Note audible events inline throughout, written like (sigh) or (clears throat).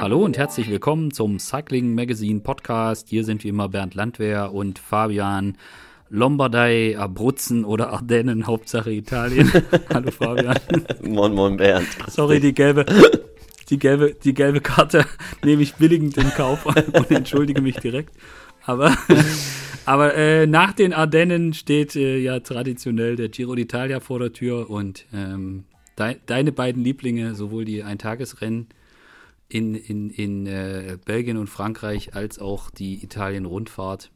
Hallo und herzlich willkommen zum Cycling Magazine Podcast. Hier sind wie immer Bernd Landwehr und Fabian Lombardei, Abruzzen oder Ardennen, Hauptsache Italien. (laughs) Hallo Fabian. Moin, moin Bernd. Sorry, die gelbe, die gelbe, die gelbe Karte (laughs) nehme ich billigend in Kauf (laughs) und entschuldige mich direkt. Aber, aber äh, nach den Ardennen steht äh, ja traditionell der Giro d'Italia vor der Tür und ähm, de deine beiden Lieblinge, sowohl die Eintagesrennen in, in, in äh, Belgien und Frankreich als auch die Italien-Rundfahrt,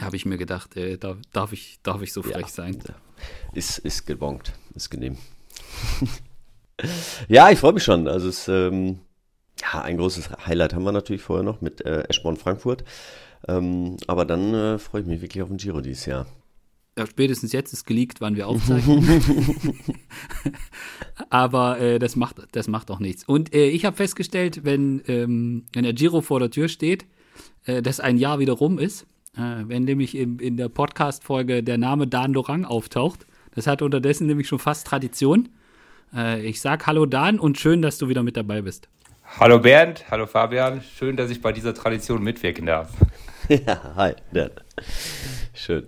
habe ich mir gedacht, äh, darf, darf, ich, darf ich so frech ja, sein. Ist, ist gebongt, ist genehm. (laughs) ja, ich freue mich schon. Also es ähm, ja, ein großes Highlight haben wir natürlich vorher noch mit äh, Eschborn Frankfurt. Ähm, aber dann äh, freue ich mich wirklich auf den Giro dieses Jahr. Ja, spätestens jetzt ist geleakt, wann wir aufzeichnen. (laughs) aber äh, das, macht, das macht auch nichts. Und äh, ich habe festgestellt, wenn, ähm, wenn der Giro vor der Tür steht, äh, dass ein Jahr wieder rum ist. Äh, wenn nämlich in, in der Podcast-Folge der Name Dan Lorang auftaucht. Das hat unterdessen nämlich schon fast Tradition. Äh, ich sag Hallo Dan und schön, dass du wieder mit dabei bist. Hallo Bernd, hallo Fabian. Schön, dass ich bei dieser Tradition mitwirken darf. (laughs) Ja, hi, Dan. Schön.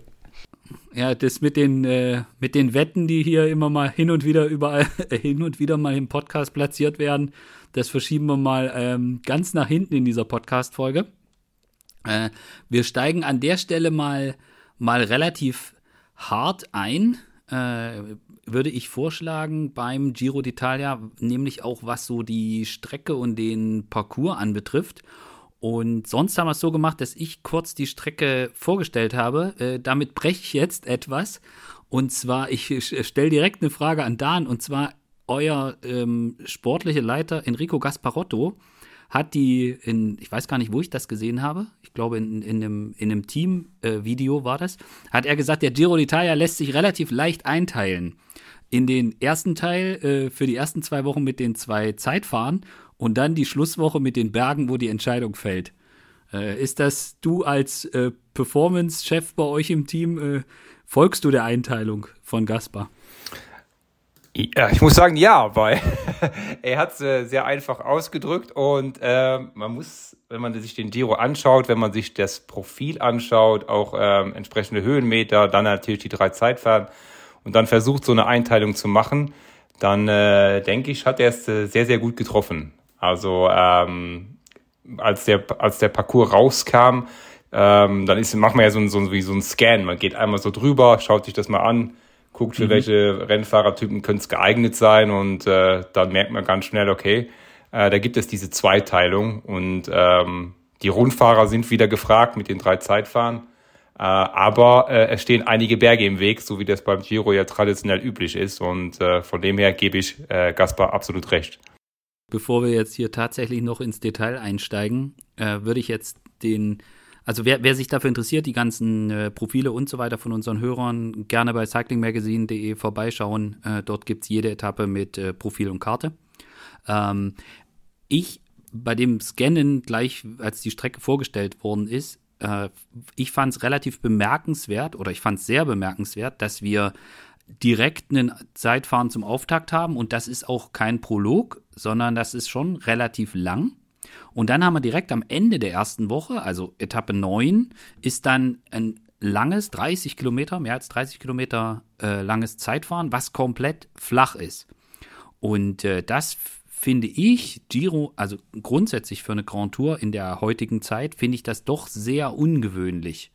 Ja, das mit den, äh, mit den Wetten, die hier immer mal hin und wieder überall, (laughs) äh, hin und wieder mal im Podcast platziert werden, das verschieben wir mal ähm, ganz nach hinten in dieser Podcast-Folge. Äh, wir steigen an der Stelle mal, mal relativ hart ein. Äh, würde ich vorschlagen beim Giro d'Italia, nämlich auch was so die Strecke und den Parcours anbetrifft. Und sonst haben wir es so gemacht, dass ich kurz die Strecke vorgestellt habe. Äh, damit breche ich jetzt etwas. Und zwar, ich stelle direkt eine Frage an Dan. Und zwar, euer ähm, sportlicher Leiter Enrico Gasparotto hat die in, ich weiß gar nicht, wo ich das gesehen habe, ich glaube in, in einem, in einem Team-Video äh, war das, hat er gesagt, der Giro d'Italia lässt sich relativ leicht einteilen. In den ersten Teil äh, für die ersten zwei Wochen mit den zwei Zeitfahren und dann die Schlusswoche mit den Bergen, wo die Entscheidung fällt. Äh, ist das du als äh, Performance-Chef bei euch im Team, äh, folgst du der Einteilung von Gaspar? Ja, ich muss sagen, ja, weil (laughs) er hat es äh, sehr einfach ausgedrückt und äh, man muss, wenn man sich den Giro anschaut, wenn man sich das Profil anschaut, auch ähm, entsprechende Höhenmeter, dann natürlich die drei Zeitfahren und dann versucht, so eine Einteilung zu machen, dann äh, denke ich, hat er es äh, sehr, sehr gut getroffen. Also ähm, als der als der Parcours rauskam, ähm, dann ist macht man ja so, ein, so wie so ein Scan. Man geht einmal so drüber, schaut sich das mal an, guckt für mhm. welche Rennfahrertypen könnte es geeignet sein und äh, dann merkt man ganz schnell, okay, äh, da gibt es diese Zweiteilung und ähm, die Rundfahrer sind wieder gefragt mit den drei Zeitfahren. Äh, aber äh, es stehen einige Berge im Weg, so wie das beim Giro ja traditionell üblich ist. Und äh, von dem her gebe ich äh, Gaspar absolut recht. Bevor wir jetzt hier tatsächlich noch ins Detail einsteigen, äh, würde ich jetzt den, also wer, wer sich dafür interessiert, die ganzen äh, Profile und so weiter von unseren Hörern, gerne bei cyclingmagazine.de vorbeischauen. Äh, dort gibt es jede Etappe mit äh, Profil und Karte. Ähm, ich, bei dem Scannen, gleich als die Strecke vorgestellt worden ist, äh, ich fand es relativ bemerkenswert oder ich fand es sehr bemerkenswert, dass wir direkt einen Zeitfahren zum Auftakt haben und das ist auch kein Prolog, sondern das ist schon relativ lang. Und dann haben wir direkt am Ende der ersten Woche, also Etappe 9, ist dann ein langes, 30 Kilometer, mehr als 30 Kilometer äh, langes Zeitfahren, was komplett flach ist. Und äh, das finde ich, Giro, also grundsätzlich für eine Grand Tour in der heutigen Zeit, finde ich das doch sehr ungewöhnlich.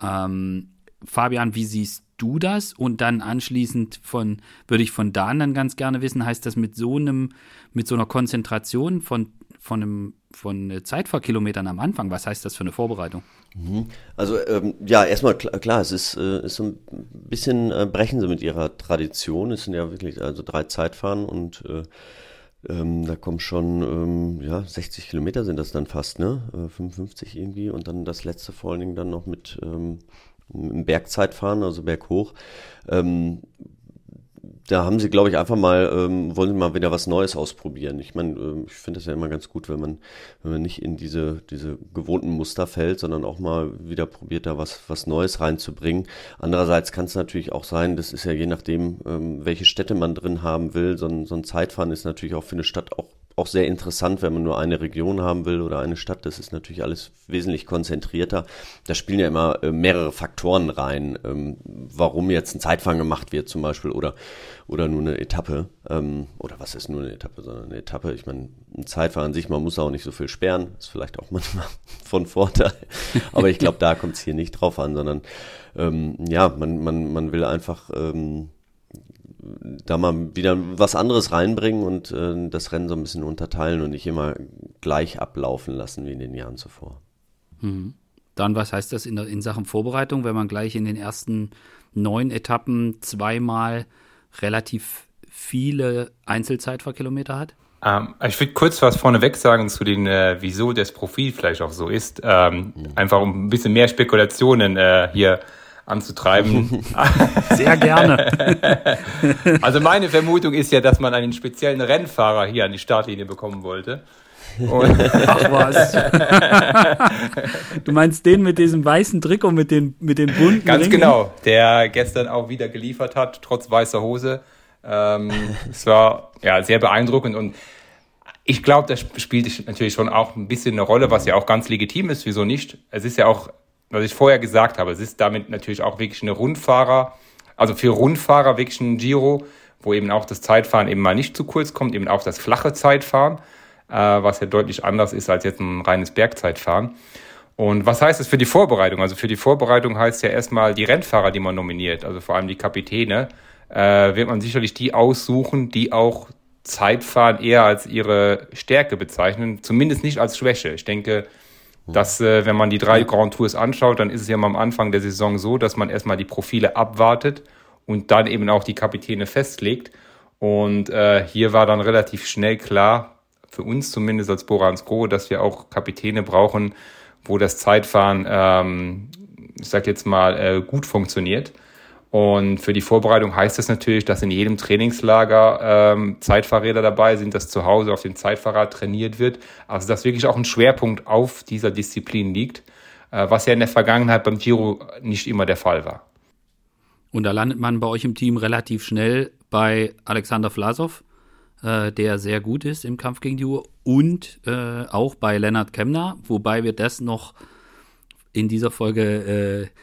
Ähm, Fabian, wie siehst du das? Und dann anschließend von, würde ich von Dan dann ganz gerne wissen, heißt das mit so einem, mit so einer Konzentration von, von einem von Zeitfahrkilometern am Anfang, was heißt das für eine Vorbereitung? Mhm. Also ähm, ja, erstmal klar, klar, es ist, äh, ist so ein bisschen äh, brechen sie mit ihrer Tradition. Es sind ja wirklich also drei Zeitfahren und äh, ähm, da kommen schon, ähm, ja, 60 Kilometer sind das dann fast, ne? Äh, 55 irgendwie und dann das letzte vor allen Dingen dann noch mit im Bergzeitfahren, also berghoch. Ähm, da haben sie, glaube ich, einfach mal, ähm, wollen sie mal wieder was Neues ausprobieren. Ich meine, ähm, ich finde das ja immer ganz gut, wenn man, wenn man nicht in diese, diese gewohnten Muster fällt, sondern auch mal wieder probiert, da was, was Neues reinzubringen. Andererseits kann es natürlich auch sein, das ist ja je nachdem, ähm, welche Städte man drin haben will. So ein, so ein Zeitfahren ist natürlich auch für eine Stadt auch auch sehr interessant, wenn man nur eine Region haben will oder eine Stadt. Das ist natürlich alles wesentlich konzentrierter. Da spielen ja immer äh, mehrere Faktoren rein, ähm, warum jetzt ein Zeitfahren gemacht wird zum Beispiel oder, oder nur eine Etappe. Ähm, oder was ist nur eine Etappe, sondern eine Etappe. Ich meine, ein Zeitfahren an sich, man muss auch nicht so viel sperren. Ist vielleicht auch (laughs) manchmal von Vorteil. Aber ich glaube, da kommt es hier nicht drauf an, sondern ähm, ja, man, man, man will einfach ähm, da mal wieder was anderes reinbringen und äh, das Rennen so ein bisschen unterteilen und nicht immer gleich ablaufen lassen wie in den Jahren zuvor. Mhm. Dann, was heißt das in, der, in Sachen Vorbereitung, wenn man gleich in den ersten neun Etappen zweimal relativ viele Einzelzeitfahrkilometer hat? Ähm, ich würde kurz was vorneweg sagen zu den, äh, wieso das Profil vielleicht auch so ist. Ähm, mhm. Einfach um ein bisschen mehr Spekulationen äh, hier anzutreiben. (laughs) Sehr gerne. (laughs) also meine Vermutung ist ja, dass man einen speziellen Rennfahrer hier an die Startlinie bekommen wollte. Und (laughs) Ach was. du meinst den mit diesem weißen Trikot mit den, mit den bunten Ganz Ringen? genau, der gestern auch wieder geliefert hat, trotz weißer Hose. Ähm, es war ja sehr beeindruckend und ich glaube, das spielt natürlich schon auch ein bisschen eine Rolle, was ja auch ganz legitim ist. Wieso nicht? Es ist ja auch was ich vorher gesagt habe, es ist damit natürlich auch wirklich eine Rundfahrer, also für Rundfahrer wirklich ein Giro, wo eben auch das Zeitfahren eben mal nicht zu kurz kommt, eben auch das flache Zeitfahren, äh, was ja deutlich anders ist als jetzt ein reines Bergzeitfahren. Und was heißt das für die Vorbereitung? Also für die Vorbereitung heißt ja erstmal die Rennfahrer, die man nominiert, also vor allem die Kapitäne, äh, wird man sicherlich die aussuchen, die auch Zeitfahren eher als ihre Stärke bezeichnen, zumindest nicht als Schwäche. Ich denke, dass, äh, wenn man die drei Grand Tours anschaut, dann ist es ja mal am Anfang der Saison so, dass man erstmal die Profile abwartet und dann eben auch die Kapitäne festlegt. Und äh, hier war dann relativ schnell klar, für uns zumindest als Borans Gro, dass wir auch Kapitäne brauchen, wo das Zeitfahren, ähm, ich sag jetzt mal, äh, gut funktioniert. Und für die Vorbereitung heißt das natürlich, dass in jedem Trainingslager ähm, Zeitfahrräder dabei sind, dass zu Hause auf dem Zeitfahrrad trainiert wird. Also dass wirklich auch ein Schwerpunkt auf dieser Disziplin liegt, äh, was ja in der Vergangenheit beim Giro nicht immer der Fall war. Und da landet man bei euch im Team relativ schnell bei Alexander Vlasov, äh, der sehr gut ist im Kampf gegen die Uhr, und äh, auch bei Lennart Kemner, wobei wir das noch in dieser Folge äh,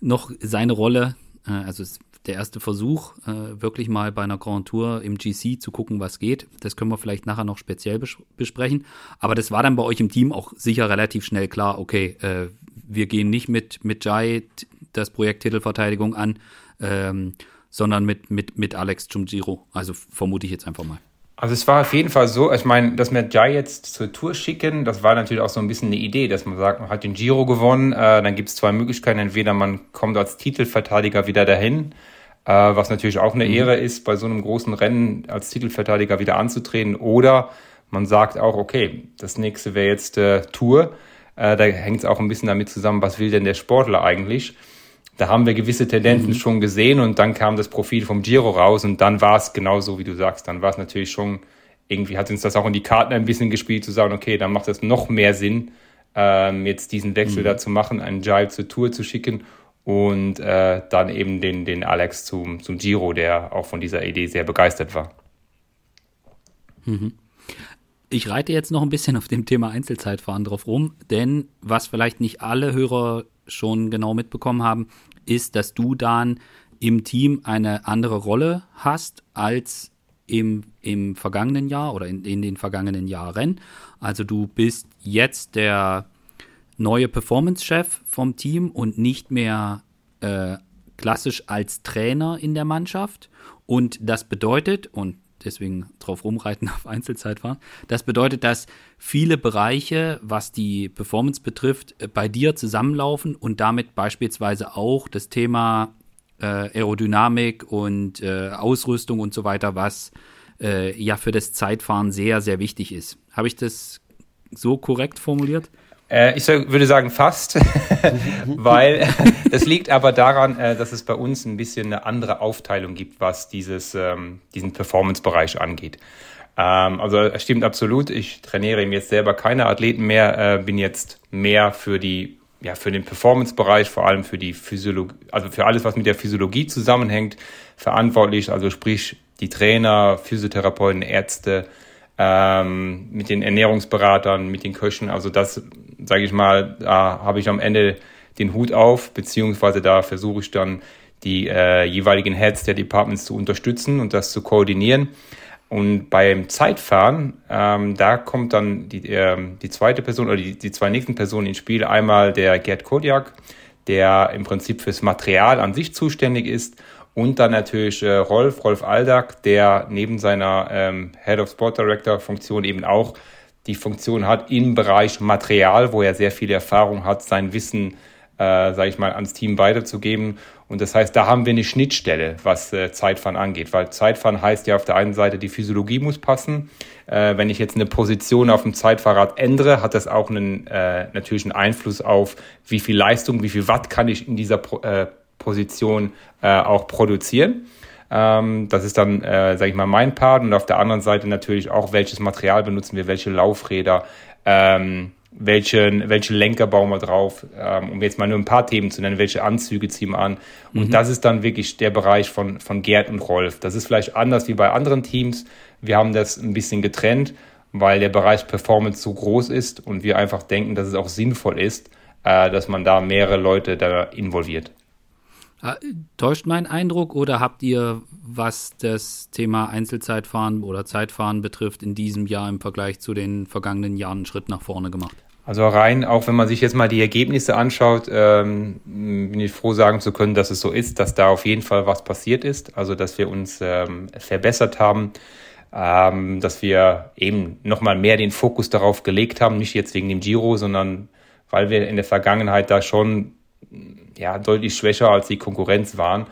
noch seine Rolle äh, also der erste Versuch, äh, wirklich mal bei einer Grand Tour im GC zu gucken, was geht. Das können wir vielleicht nachher noch speziell bes besprechen. Aber das war dann bei euch im Team auch sicher relativ schnell klar, okay, äh, wir gehen nicht mit, mit Jai das Projekt Titelverteidigung an, ähm, sondern mit, mit, mit Alex Jumjiro. Also vermute ich jetzt einfach mal. Also es war auf jeden Fall so, ich meine, dass wir Jai jetzt zur Tour schicken, das war natürlich auch so ein bisschen eine Idee, dass man sagt, man hat den Giro gewonnen, äh, dann gibt es zwei Möglichkeiten, entweder man kommt als Titelverteidiger wieder dahin, äh, was natürlich auch eine mhm. Ehre ist, bei so einem großen Rennen als Titelverteidiger wieder anzutreten, oder man sagt auch, okay, das nächste wäre jetzt äh, Tour, äh, da hängt es auch ein bisschen damit zusammen, was will denn der Sportler eigentlich? Da haben wir gewisse Tendenzen mhm. schon gesehen und dann kam das Profil vom Giro raus und dann war es genauso, wie du sagst. Dann war es natürlich schon, irgendwie hat uns das auch in die Karten ein bisschen gespielt, zu sagen, okay, dann macht es noch mehr Sinn, ähm, jetzt diesen Wechsel mhm. da zu machen, einen Jive zur Tour zu schicken und äh, dann eben den, den Alex zum, zum Giro, der auch von dieser Idee sehr begeistert war. Mhm. Ich reite jetzt noch ein bisschen auf dem Thema Einzelzeitfahren drauf rum, denn was vielleicht nicht alle Hörer schon genau mitbekommen haben, ist, dass du dann im Team eine andere Rolle hast als im, im vergangenen Jahr oder in, in den vergangenen Jahren. Also du bist jetzt der neue Performance-Chef vom Team und nicht mehr äh, klassisch als Trainer in der Mannschaft. Und das bedeutet, und deswegen drauf rumreiten (laughs) auf Einzelzeitfahren. Das bedeutet, dass viele Bereiche, was die Performance betrifft, äh, bei dir zusammenlaufen und damit beispielsweise auch das Thema äh, Aerodynamik und äh, Ausrüstung und so weiter, was äh, ja für das Zeitfahren sehr, sehr wichtig ist. Habe ich das so korrekt formuliert? Äh, ich würde sagen fast, (laughs) weil (laughs) das liegt aber daran, äh, dass es bei uns ein bisschen eine andere Aufteilung gibt, was dieses, ähm, diesen Performance-Bereich angeht. Ähm, also es stimmt absolut, ich trainiere jetzt selber keine Athleten mehr, äh, bin jetzt mehr für die ja, für den Performance-Bereich, vor allem für die Physiologie, also für alles, was mit der Physiologie zusammenhängt, verantwortlich, also sprich die Trainer, Physiotherapeuten, Ärzte, ähm, mit den Ernährungsberatern, mit den Köchen. Also das, sage ich mal, da habe ich am Ende den Hut auf, beziehungsweise da versuche ich dann die äh, jeweiligen Heads der Departments zu unterstützen und das zu koordinieren. Und beim Zeitfahren, ähm, da kommt dann die, äh, die zweite Person oder die, die zwei nächsten Personen ins Spiel. Einmal der Gerd Kodiak, der im Prinzip fürs Material an sich zuständig ist. Und dann natürlich äh, Rolf, Rolf Aldag, der neben seiner ähm, Head of Sport Director Funktion eben auch die Funktion hat im Bereich Material, wo er sehr viel Erfahrung hat, sein Wissen, äh, sage ich mal, ans Team weiterzugeben. Und das heißt, da haben wir eine Schnittstelle, was äh, Zeitfahren angeht, weil Zeitfahren heißt ja auf der einen Seite, die Physiologie muss passen. Äh, wenn ich jetzt eine Position auf dem Zeitfahrrad ändere, hat das auch einen äh, natürlichen Einfluss auf, wie viel Leistung, wie viel Watt kann ich in dieser äh, Position äh, auch produzieren. Ähm, das ist dann, äh, sage ich mal, mein Part. Und auf der anderen Seite natürlich auch, welches Material benutzen wir, welche Laufräder. Ähm, welchen, welche Lenker bauen wir drauf, ähm, um jetzt mal nur ein paar Themen zu nennen, welche Anzüge ziehen wir an. Und mhm. das ist dann wirklich der Bereich von, von Gerd und Rolf. Das ist vielleicht anders wie bei anderen Teams. Wir haben das ein bisschen getrennt, weil der Bereich Performance so groß ist und wir einfach denken, dass es auch sinnvoll ist, äh, dass man da mehrere Leute da involviert. Ah, täuscht mein Eindruck oder habt ihr, was das Thema Einzelzeitfahren oder Zeitfahren betrifft, in diesem Jahr im Vergleich zu den vergangenen Jahren einen Schritt nach vorne gemacht? Also rein, auch wenn man sich jetzt mal die Ergebnisse anschaut, ähm, bin ich froh sagen zu können, dass es so ist, dass da auf jeden Fall was passiert ist. Also dass wir uns ähm, verbessert haben, ähm, dass wir eben nochmal mehr den Fokus darauf gelegt haben, nicht jetzt wegen dem Giro, sondern weil wir in der Vergangenheit da schon ja, deutlich schwächer als die Konkurrenz waren.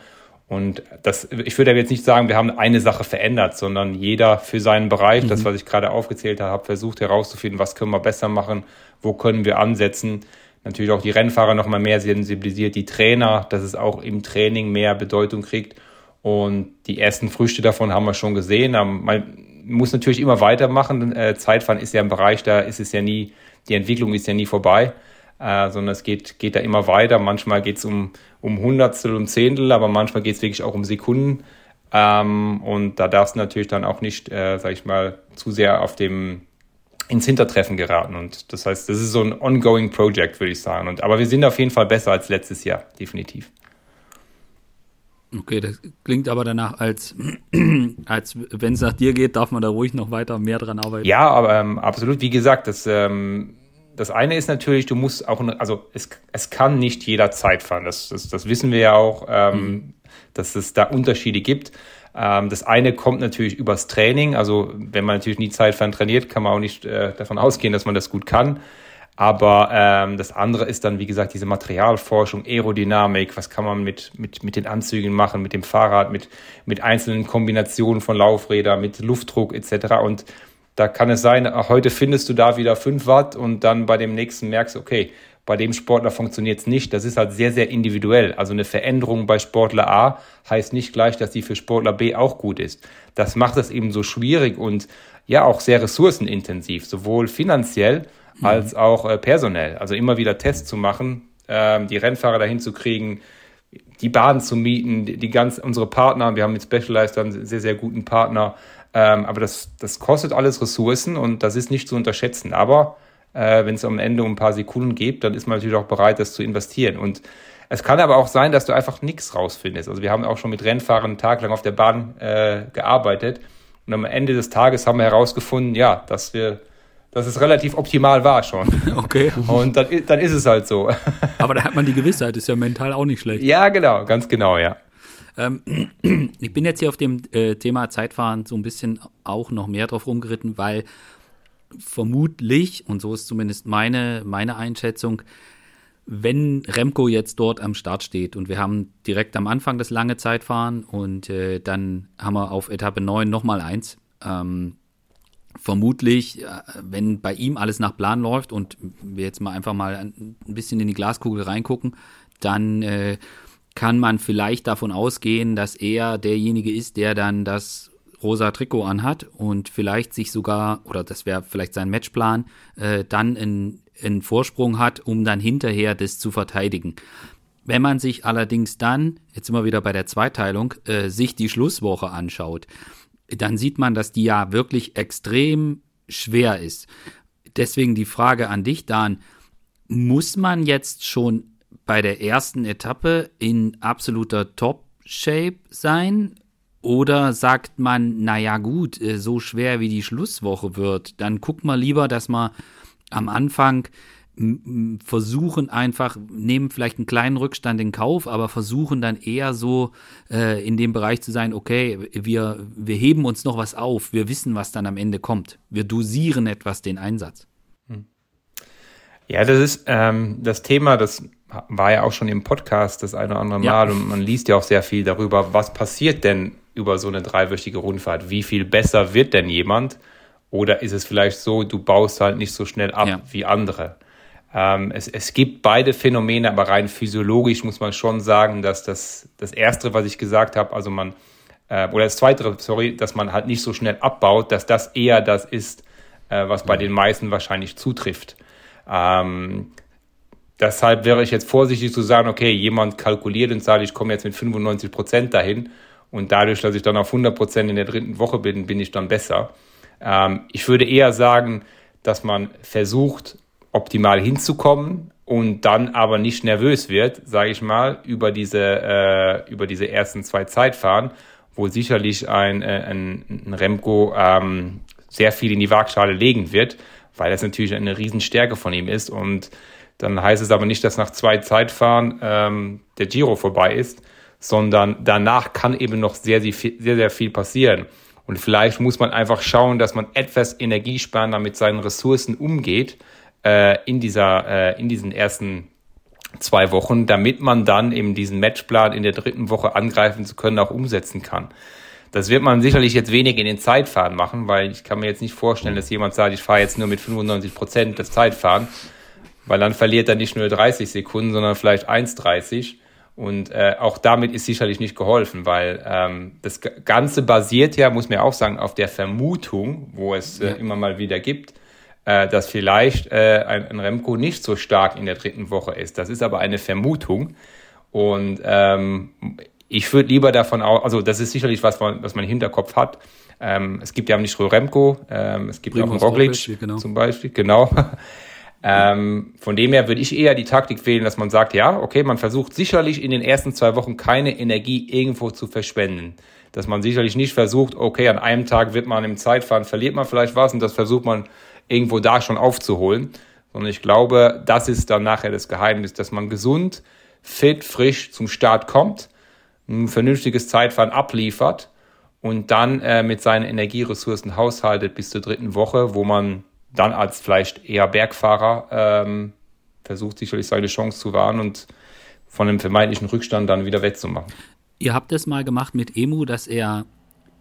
Und das, ich würde jetzt nicht sagen, wir haben eine Sache verändert, sondern jeder für seinen Bereich, mhm. das, was ich gerade aufgezählt habe, versucht herauszufinden, was können wir besser machen, wo können wir ansetzen. Natürlich auch die Rennfahrer nochmal mehr sensibilisiert, die Trainer, dass es auch im Training mehr Bedeutung kriegt. Und die ersten Früchte davon haben wir schon gesehen. Man muss natürlich immer weitermachen. Äh, Zeitfahren ist ja ein Bereich, da ist es ja nie, die Entwicklung ist ja nie vorbei äh, sondern es geht, geht da immer weiter. Manchmal geht es um, um Hundertstel und Zehntel, aber manchmal geht es wirklich auch um Sekunden. Ähm, und da darfst du natürlich dann auch nicht, äh, sag ich mal, zu sehr auf dem ins Hintertreffen geraten. Und das heißt, das ist so ein ongoing Project, würde ich sagen. Und, aber wir sind auf jeden Fall besser als letztes Jahr, definitiv. Okay, das klingt aber danach, als, (clears throat) als wenn es nach dir geht, darf man da ruhig noch weiter mehr dran arbeiten. Ja, aber ähm, absolut. Wie gesagt, das ähm, das eine ist natürlich, du musst auch, also es, es kann nicht jeder Zeit fahren. Das, das, das wissen wir ja auch, ähm, mhm. dass es da Unterschiede gibt. Ähm, das eine kommt natürlich übers Training. Also wenn man natürlich nie Zeitfahren trainiert, kann man auch nicht äh, davon ausgehen, dass man das gut kann. Aber ähm, das andere ist dann, wie gesagt, diese Materialforschung, Aerodynamik, was kann man mit, mit, mit den Anzügen machen, mit dem Fahrrad, mit, mit einzelnen Kombinationen von Laufrädern, mit Luftdruck etc. Und da kann es sein, heute findest du da wieder 5 Watt und dann bei dem nächsten merkst du, okay, bei dem Sportler funktioniert es nicht. Das ist halt sehr, sehr individuell. Also eine Veränderung bei Sportler A heißt nicht gleich, dass die für Sportler B auch gut ist. Das macht es eben so schwierig und ja auch sehr ressourcenintensiv, sowohl finanziell mhm. als auch äh, personell. Also immer wieder Tests zu machen, äh, die Rennfahrer dahin zu kriegen, die Bahn zu mieten, die, die ganz unsere Partner, wir haben mit Specialized einen sehr, sehr guten Partner, ähm, aber das, das kostet alles Ressourcen und das ist nicht zu unterschätzen. Aber äh, wenn es am Ende um ein paar Sekunden geht, dann ist man natürlich auch bereit, das zu investieren. Und es kann aber auch sein, dass du einfach nichts rausfindest. Also wir haben auch schon mit Rennfahrern einen Tag lang auf der Bahn äh, gearbeitet und am Ende des Tages haben wir herausgefunden, ja, dass wir dass es relativ optimal war schon. (laughs) Okay. Und dann, dann ist es halt so. (laughs) Aber da hat man die Gewissheit, ist ja mental auch nicht schlecht. Ja, genau, ganz genau, ja. Ähm, (clears throat) ich bin jetzt hier auf dem äh, Thema Zeitfahren so ein bisschen auch noch mehr drauf rumgeritten, weil vermutlich, und so ist zumindest meine, meine Einschätzung, wenn Remco jetzt dort am Start steht und wir haben direkt am Anfang das lange Zeitfahren und äh, dann haben wir auf Etappe 9 nochmal eins. Ähm, vermutlich, äh, wenn bei ihm alles nach Plan läuft und wir jetzt mal einfach mal ein bisschen in die Glaskugel reingucken, dann äh, kann man vielleicht davon ausgehen, dass er derjenige ist, der dann das rosa Trikot anhat und vielleicht sich sogar, oder das wäre vielleicht sein Matchplan, äh, dann einen Vorsprung hat, um dann hinterher das zu verteidigen. Wenn man sich allerdings dann, jetzt immer wieder bei der Zweiteilung, äh, sich die Schlusswoche anschaut, dann sieht man, dass die ja wirklich extrem schwer ist. Deswegen die Frage an dich, Dan, muss man jetzt schon bei der ersten Etappe in absoluter Top-Shape sein? Oder sagt man, naja gut, äh, so schwer wie die Schlusswoche wird, dann guckt mal lieber, dass man am Anfang versuchen einfach, nehmen vielleicht einen kleinen Rückstand in Kauf, aber versuchen dann eher so äh, in dem Bereich zu sein, okay, wir, wir heben uns noch was auf, wir wissen, was dann am Ende kommt. Wir dosieren etwas den Einsatz. Hm. Ja, das ist ähm, das Thema, das war ja auch schon im Podcast das eine oder andere Mal ja. und man liest ja auch sehr viel darüber, was passiert denn über so eine dreiwöchige Rundfahrt? Wie viel besser wird denn jemand? Oder ist es vielleicht so, du baust halt nicht so schnell ab ja. wie andere? Ähm, es, es gibt beide Phänomene, aber rein physiologisch muss man schon sagen, dass das, das Erste, was ich gesagt habe, also man, äh, oder das Zweite, sorry, dass man halt nicht so schnell abbaut, dass das eher das ist, äh, was bei den meisten wahrscheinlich zutrifft. Ähm, deshalb wäre ich jetzt vorsichtig zu sagen, okay, jemand kalkuliert und sagt, ich komme jetzt mit 95 Prozent dahin und dadurch, dass ich dann auf 100 Prozent in der dritten Woche bin, bin ich dann besser. Ähm, ich würde eher sagen, dass man versucht, optimal hinzukommen und dann aber nicht nervös wird, sage ich mal, über diese, äh, über diese ersten zwei Zeitfahren, wo sicherlich ein, äh, ein, ein Remco ähm, sehr viel in die Waagschale legen wird, weil das natürlich eine Riesenstärke von ihm ist. Und dann heißt es aber nicht, dass nach zwei Zeitfahren ähm, der Giro vorbei ist, sondern danach kann eben noch sehr, sehr, sehr, sehr viel passieren. Und vielleicht muss man einfach schauen, dass man etwas energiesparender mit seinen Ressourcen umgeht, äh, in, dieser, äh, in diesen ersten zwei Wochen, damit man dann eben diesen Matchplan in der dritten Woche angreifen zu können auch umsetzen kann. Das wird man sicherlich jetzt wenig in den Zeitfahren machen, weil ich kann mir jetzt nicht vorstellen, dass jemand sagt, ich fahre jetzt nur mit 95 Prozent des Zeitfahren, weil dann verliert er nicht nur 30 Sekunden, sondern vielleicht 1,30. Und äh, auch damit ist sicherlich nicht geholfen, weil ähm, das Ganze basiert ja, muss man auch sagen, auf der Vermutung, wo es äh, immer mal wieder gibt, äh, dass vielleicht äh, ein, ein Remco nicht so stark in der dritten Woche ist. Das ist aber eine Vermutung. Und ähm, ich würde lieber davon aus, also das ist sicherlich was, was man im Hinterkopf hat. Ähm, es gibt ja nicht nur Remco, ähm, es gibt Primo auch einen Roglic genau. zum Beispiel, genau. (laughs) ähm, von dem her würde ich eher die Taktik wählen, dass man sagt, ja, okay, man versucht sicherlich in den ersten zwei Wochen keine Energie irgendwo zu verschwenden. Dass man sicherlich nicht versucht, okay, an einem Tag wird man im Zeitfahren, verliert man vielleicht was und das versucht man irgendwo da schon aufzuholen. Sondern ich glaube, das ist dann nachher das Geheimnis, dass man gesund, fit, frisch zum Start kommt, ein vernünftiges Zeitfahren abliefert und dann äh, mit seinen Energieressourcen haushaltet bis zur dritten Woche, wo man dann als vielleicht eher Bergfahrer ähm, versucht sicherlich seine Chance zu wahren und von einem vermeintlichen Rückstand dann wieder wettzumachen. Ihr habt es mal gemacht mit Emu, dass er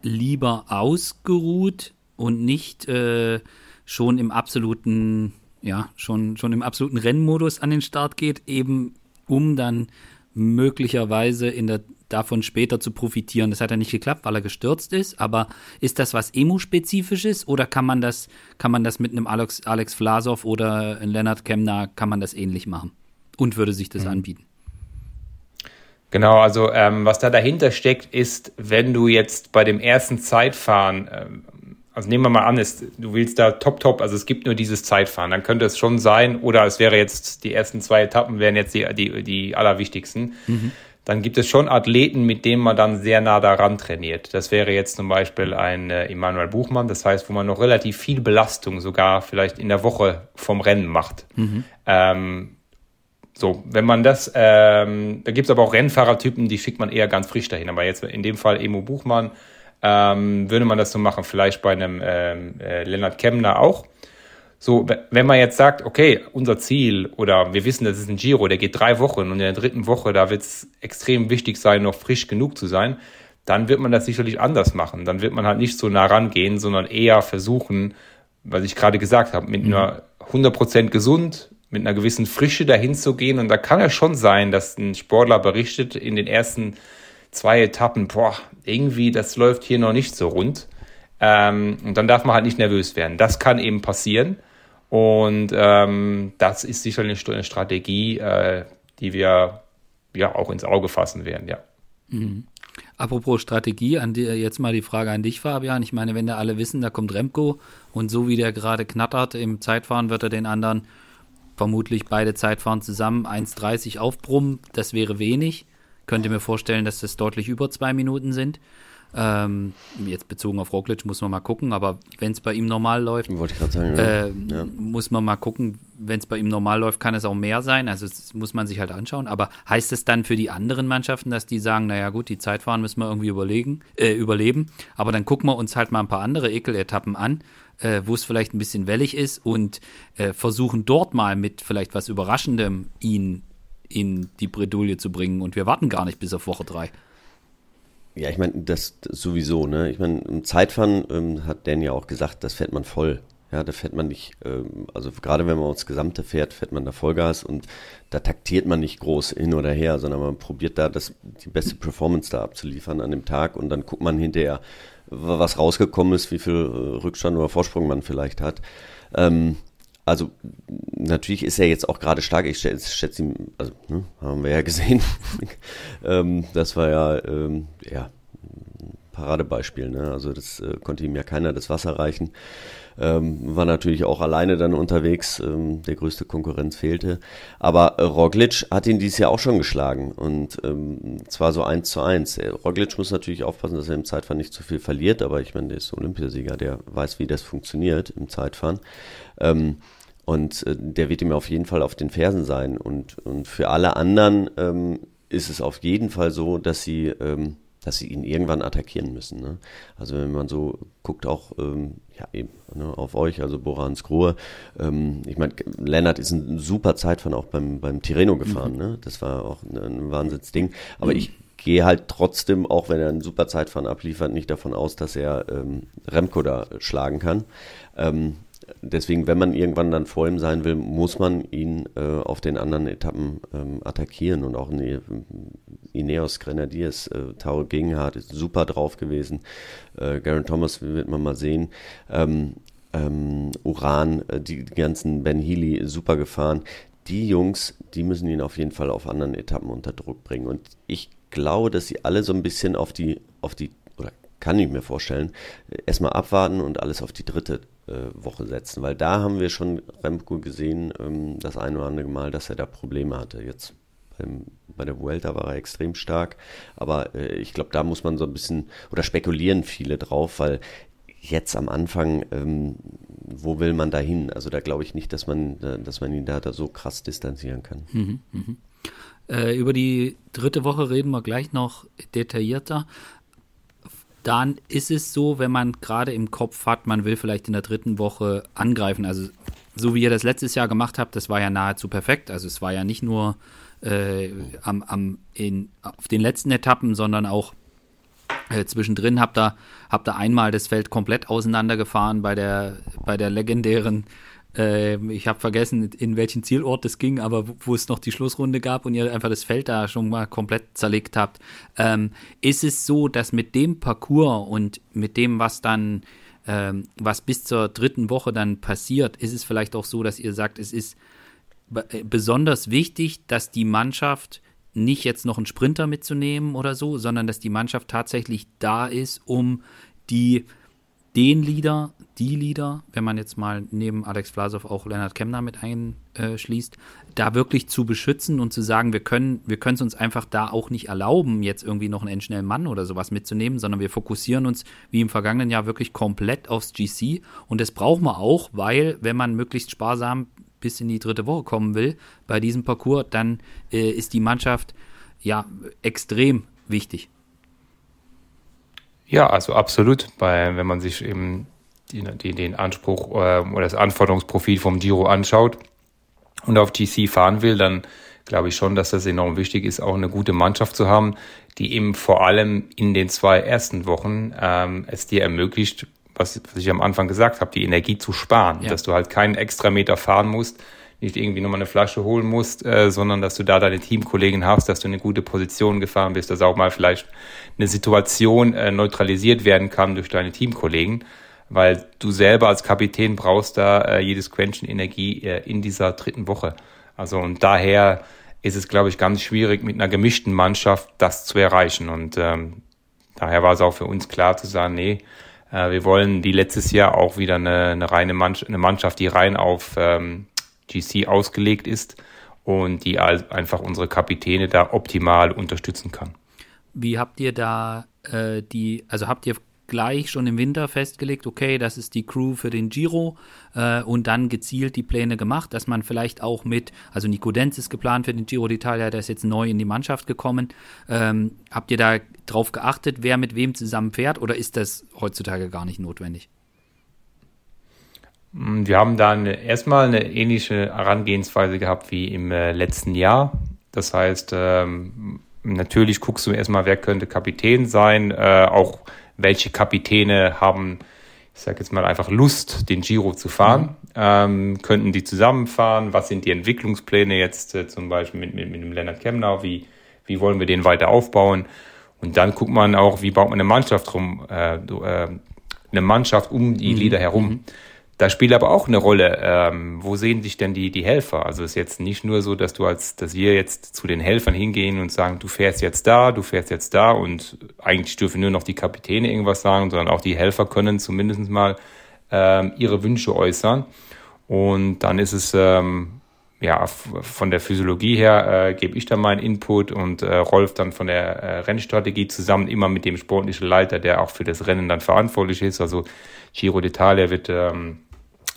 lieber ausgeruht und nicht äh, schon im absoluten, ja, schon, schon im absoluten Rennmodus an den Start geht, eben um dann möglicherweise in der davon später zu profitieren. Das hat ja nicht geklappt, weil er gestürzt ist, aber ist das was Emu-spezifisches oder kann man das, kann man das mit einem Alex, Alex Vlasov oder Lennart Kemner, kann man das ähnlich machen? Und würde sich das mhm. anbieten? Genau, also ähm, was da dahinter steckt, ist, wenn du jetzt bei dem ersten Zeitfahren ähm, also nehmen wir mal an, ist, du willst da top, top, also es gibt nur dieses Zeitfahren, dann könnte es schon sein, oder es wäre jetzt, die ersten zwei Etappen wären jetzt die, die, die allerwichtigsten. Mhm. Dann gibt es schon Athleten, mit denen man dann sehr nah daran trainiert. Das wäre jetzt zum Beispiel ein äh, Emanuel Buchmann, das heißt, wo man noch relativ viel Belastung sogar vielleicht in der Woche vom Rennen macht. Mhm. Ähm, so, wenn man das, ähm, da gibt es aber auch Rennfahrertypen, die schickt man eher ganz frisch dahin. Aber jetzt in dem Fall Emo Buchmann, ähm, würde man das so machen, vielleicht bei einem ähm, äh, Lennart Kemner auch. So, wenn man jetzt sagt, okay, unser Ziel oder wir wissen, das ist ein Giro, der geht drei Wochen und in der dritten Woche, da wird es extrem wichtig sein, noch frisch genug zu sein, dann wird man das sicherlich anders machen. Dann wird man halt nicht so nah rangehen, sondern eher versuchen, was ich gerade gesagt habe, mit mhm. einer 100% gesund, mit einer gewissen Frische dahin zu gehen. Und da kann es schon sein, dass ein Sportler berichtet in den ersten zwei Etappen, boah, irgendwie, das läuft hier noch nicht so rund. Ähm, und dann darf man halt nicht nervös werden. Das kann eben passieren. Und ähm, das ist sicherlich eine Strategie, äh, die wir ja auch ins Auge fassen werden, ja. Mhm. Apropos Strategie, an die, jetzt mal die Frage an dich, Fabian. Ich meine, wenn da alle wissen, da kommt Remco und so wie der gerade knattert im Zeitfahren, wird er den anderen vermutlich beide Zeitfahren zusammen 1,30 aufbrummen. Das wäre wenig. Könnte mir vorstellen, dass das deutlich über zwei Minuten sind. Ähm, jetzt bezogen auf Roglic muss man mal gucken, aber wenn es bei ihm normal läuft, sagen, äh, ja. muss man mal gucken, wenn es bei ihm normal läuft, kann es auch mehr sein. Also das muss man sich halt anschauen. Aber heißt es dann für die anderen Mannschaften, dass die sagen, naja gut, die Zeitfahren müssen wir irgendwie überlegen, äh, überleben, aber dann gucken wir uns halt mal ein paar andere Ekeletappen an, äh, wo es vielleicht ein bisschen wellig ist und äh, versuchen dort mal mit vielleicht was Überraschendem ihn in die Bredouille zu bringen und wir warten gar nicht bis auf Woche drei. Ja, ich meine, das, das, sowieso, ne? Ich meine, im Zeitfahren ähm, hat Dan ja auch gesagt, das fährt man voll. Ja, da fährt man nicht, ähm, also gerade wenn man aufs Gesamte fährt, fährt man da Vollgas und da taktiert man nicht groß hin oder her, sondern man probiert da das, die beste Performance da abzuliefern an dem Tag und dann guckt man hinterher, was rausgekommen ist, wie viel äh, Rückstand oder Vorsprung man vielleicht hat. Ähm, also natürlich ist er jetzt auch gerade stark. Ich schätze, schätze ihn, also ne, haben wir ja gesehen. (laughs) ähm, das war ja, ähm, ja Paradebeispiel. Ne? Also das äh, konnte ihm ja keiner das Wasser reichen. Ähm, war natürlich auch alleine dann unterwegs. Ähm, der größte Konkurrenz fehlte. Aber äh, Roglic hat ihn dieses Jahr auch schon geschlagen. Und ähm, zwar so eins zu eins. Äh, Roglic muss natürlich aufpassen, dass er im Zeitfahren nicht zu viel verliert. Aber ich meine, der ist Olympiasieger, der weiß, wie das funktioniert im Zeitfahren. Ähm, und äh, der wird ihm auf jeden Fall auf den Fersen sein. Und, und für alle anderen ähm, ist es auf jeden Fall so, dass sie, ähm, dass sie ihn irgendwann attackieren müssen. Ne? Also wenn man so guckt, auch ähm, ja, eben, ne, auf euch, also Boran Skruhe. Ähm, ich meine, Lennart ist ein super Zeitfahren auch beim, beim Tirreno gefahren. Mhm. Ne? Das war auch ein, ein Wahnsinnsding. Aber mhm. ich gehe halt trotzdem, auch wenn er ein super Zeitfahren abliefert, nicht davon aus, dass er ähm, Remco da schlagen kann. Ähm, deswegen, wenn man irgendwann dann vor ihm sein will, muss man ihn äh, auf den anderen Etappen ähm, attackieren und auch ne, Ineos Grenadiers, äh, Tao Gegenhardt ist super drauf gewesen. Äh, Garen Thomas wird man mal sehen. Ähm, ähm, Uran, äh, die, die ganzen Ben Healy super gefahren. Die Jungs, die müssen ihn auf jeden Fall auf anderen Etappen unter Druck bringen. Und ich glaube, dass sie alle so ein bisschen auf die, auf die, kann ich mir vorstellen, erstmal abwarten und alles auf die dritte äh, Woche setzen, weil da haben wir schon Remco gesehen, ähm, das eine oder andere Mal, dass er da Probleme hatte. Jetzt beim, bei der Vuelta war er extrem stark, aber äh, ich glaube, da muss man so ein bisschen, oder spekulieren viele drauf, weil jetzt am Anfang, ähm, wo will man da hin? Also da glaube ich nicht, dass man, äh, dass man ihn da, da so krass distanzieren kann. Mhm, mh. äh, über die dritte Woche reden wir gleich noch detaillierter dann ist es so, wenn man gerade im Kopf hat, man will vielleicht in der dritten Woche angreifen. Also so wie ihr das letztes Jahr gemacht habt, das war ja nahezu perfekt. Also es war ja nicht nur äh, am, am in, auf den letzten Etappen, sondern auch äh, zwischendrin habt ihr, habt ihr einmal das Feld komplett auseinandergefahren bei der, bei der legendären äh, ich habe vergessen, in welchen Zielort es ging, aber wo, wo, es noch die Schlussrunde gab und ihr einfach das Feld da schon mal komplett zerlegt habt. Ähm, ist es so, dass mit dem Parcours und mit dem, was dann, ähm, was bis zur dritten Woche dann passiert, ist es vielleicht auch so, dass ihr sagt, es ist äh, besonders wichtig, dass die Mannschaft nicht jetzt noch einen Sprinter mitzunehmen oder so, sondern dass die Mannschaft tatsächlich da ist, um die den Leader, die Leader, wenn man jetzt mal neben Alex Vlasov auch Leonard Kemner mit einschließt, da wirklich zu beschützen und zu sagen, wir können wir es uns einfach da auch nicht erlauben, jetzt irgendwie noch einen endschnellen Mann oder sowas mitzunehmen, sondern wir fokussieren uns wie im vergangenen Jahr wirklich komplett aufs GC und das brauchen wir auch, weil wenn man möglichst sparsam bis in die dritte Woche kommen will bei diesem Parcours, dann äh, ist die Mannschaft ja extrem wichtig. Ja, also absolut. Bei, wenn man sich eben die, die, den Anspruch äh, oder das Anforderungsprofil vom Giro anschaut und auf GC fahren will, dann glaube ich schon, dass das enorm wichtig ist, auch eine gute Mannschaft zu haben, die eben vor allem in den zwei ersten Wochen ähm, es dir ermöglicht, was, was ich am Anfang gesagt habe, die Energie zu sparen, ja. dass du halt keinen extra Meter fahren musst, nicht irgendwie nochmal eine Flasche holen musst, äh, sondern dass du da deine Teamkollegen hast, dass du in eine gute Position gefahren bist, dass auch mal vielleicht eine Situation äh, neutralisiert werden kann durch deine Teamkollegen, weil du selber als Kapitän brauchst da äh, jedes Quäntchen Energie äh, in dieser dritten Woche. Also und daher ist es, glaube ich, ganz schwierig mit einer gemischten Mannschaft das zu erreichen. Und ähm, daher war es auch für uns klar zu sagen, nee, äh, wir wollen wie letztes Jahr auch wieder eine, eine reine Mannschaft, eine Mannschaft, die rein auf ähm, GC ausgelegt ist und die einfach unsere Kapitäne da optimal unterstützen kann. Wie habt ihr da äh, die, also habt ihr gleich schon im Winter festgelegt, okay, das ist die Crew für den Giro äh, und dann gezielt die Pläne gemacht, dass man vielleicht auch mit, also Nico Denz ist geplant für den Giro d'Italia, der ist jetzt neu in die Mannschaft gekommen. Ähm, habt ihr da drauf geachtet, wer mit wem zusammen fährt oder ist das heutzutage gar nicht notwendig? Mm, wir haben da eine, erstmal eine ähnliche Herangehensweise gehabt wie im äh, letzten Jahr. Das heißt, ähm, natürlich guckst du erstmal, wer könnte Kapitän sein, äh, auch welche Kapitäne haben, ich sage jetzt mal einfach Lust, den Giro zu fahren. Mhm. Ähm, könnten die zusammenfahren? Was sind die Entwicklungspläne jetzt äh, zum Beispiel mit, mit, mit dem Lennart Kemner? Wie, wie wollen wir den weiter aufbauen? Und dann guckt man auch, wie baut man eine Mannschaft rum, äh, äh, eine Mannschaft um die mhm. Lieder herum. Mhm. Da spielt aber auch eine Rolle, ähm, wo sehen dich denn die, die Helfer? Also es ist jetzt nicht nur so, dass du als, dass wir jetzt zu den Helfern hingehen und sagen, du fährst jetzt da, du fährst jetzt da und eigentlich dürfen nur noch die Kapitäne irgendwas sagen, sondern auch die Helfer können zumindest mal ähm, ihre Wünsche äußern. Und dann ist es ähm, ja von der Physiologie her äh, gebe ich dann meinen Input und äh, Rolf dann von der äh, Rennstrategie zusammen immer mit dem sportlichen Leiter, der auch für das Rennen dann verantwortlich ist. Also Giro d'Italia wird ähm,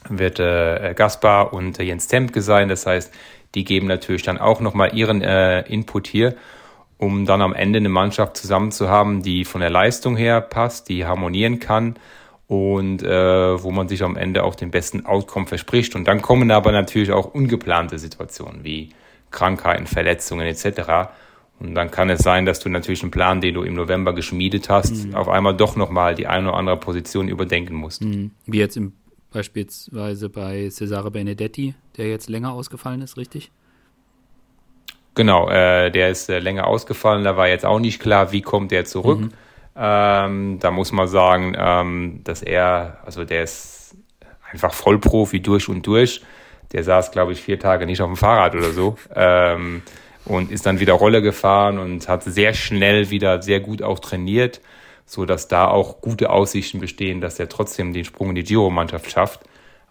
wird äh, Gaspar und äh, Jens Tempke sein. Das heißt, die geben natürlich dann auch nochmal ihren äh, Input hier, um dann am Ende eine Mannschaft zusammen zu haben, die von der Leistung her passt, die harmonieren kann und äh, wo man sich am Ende auch den besten Outcome verspricht. Und dann kommen aber natürlich auch ungeplante Situationen wie Krankheiten, Verletzungen etc. Und dann kann es sein, dass du natürlich einen Plan, den du im November geschmiedet hast, mhm. auf einmal doch nochmal die eine oder andere Position überdenken musst. Mhm. Wie jetzt im Beispielsweise bei Cesare Benedetti, der jetzt länger ausgefallen ist, richtig? Genau, äh, der ist äh, länger ausgefallen. Da war jetzt auch nicht klar, wie kommt er zurück. Mhm. Ähm, da muss man sagen, ähm, dass er, also der ist einfach Vollprofi durch und durch. Der saß, glaube ich, vier Tage nicht auf dem Fahrrad oder so. (laughs) ähm, und ist dann wieder Rolle gefahren und hat sehr schnell wieder sehr gut auch trainiert so dass da auch gute Aussichten bestehen, dass er trotzdem den Sprung in die Giro-Mannschaft schafft.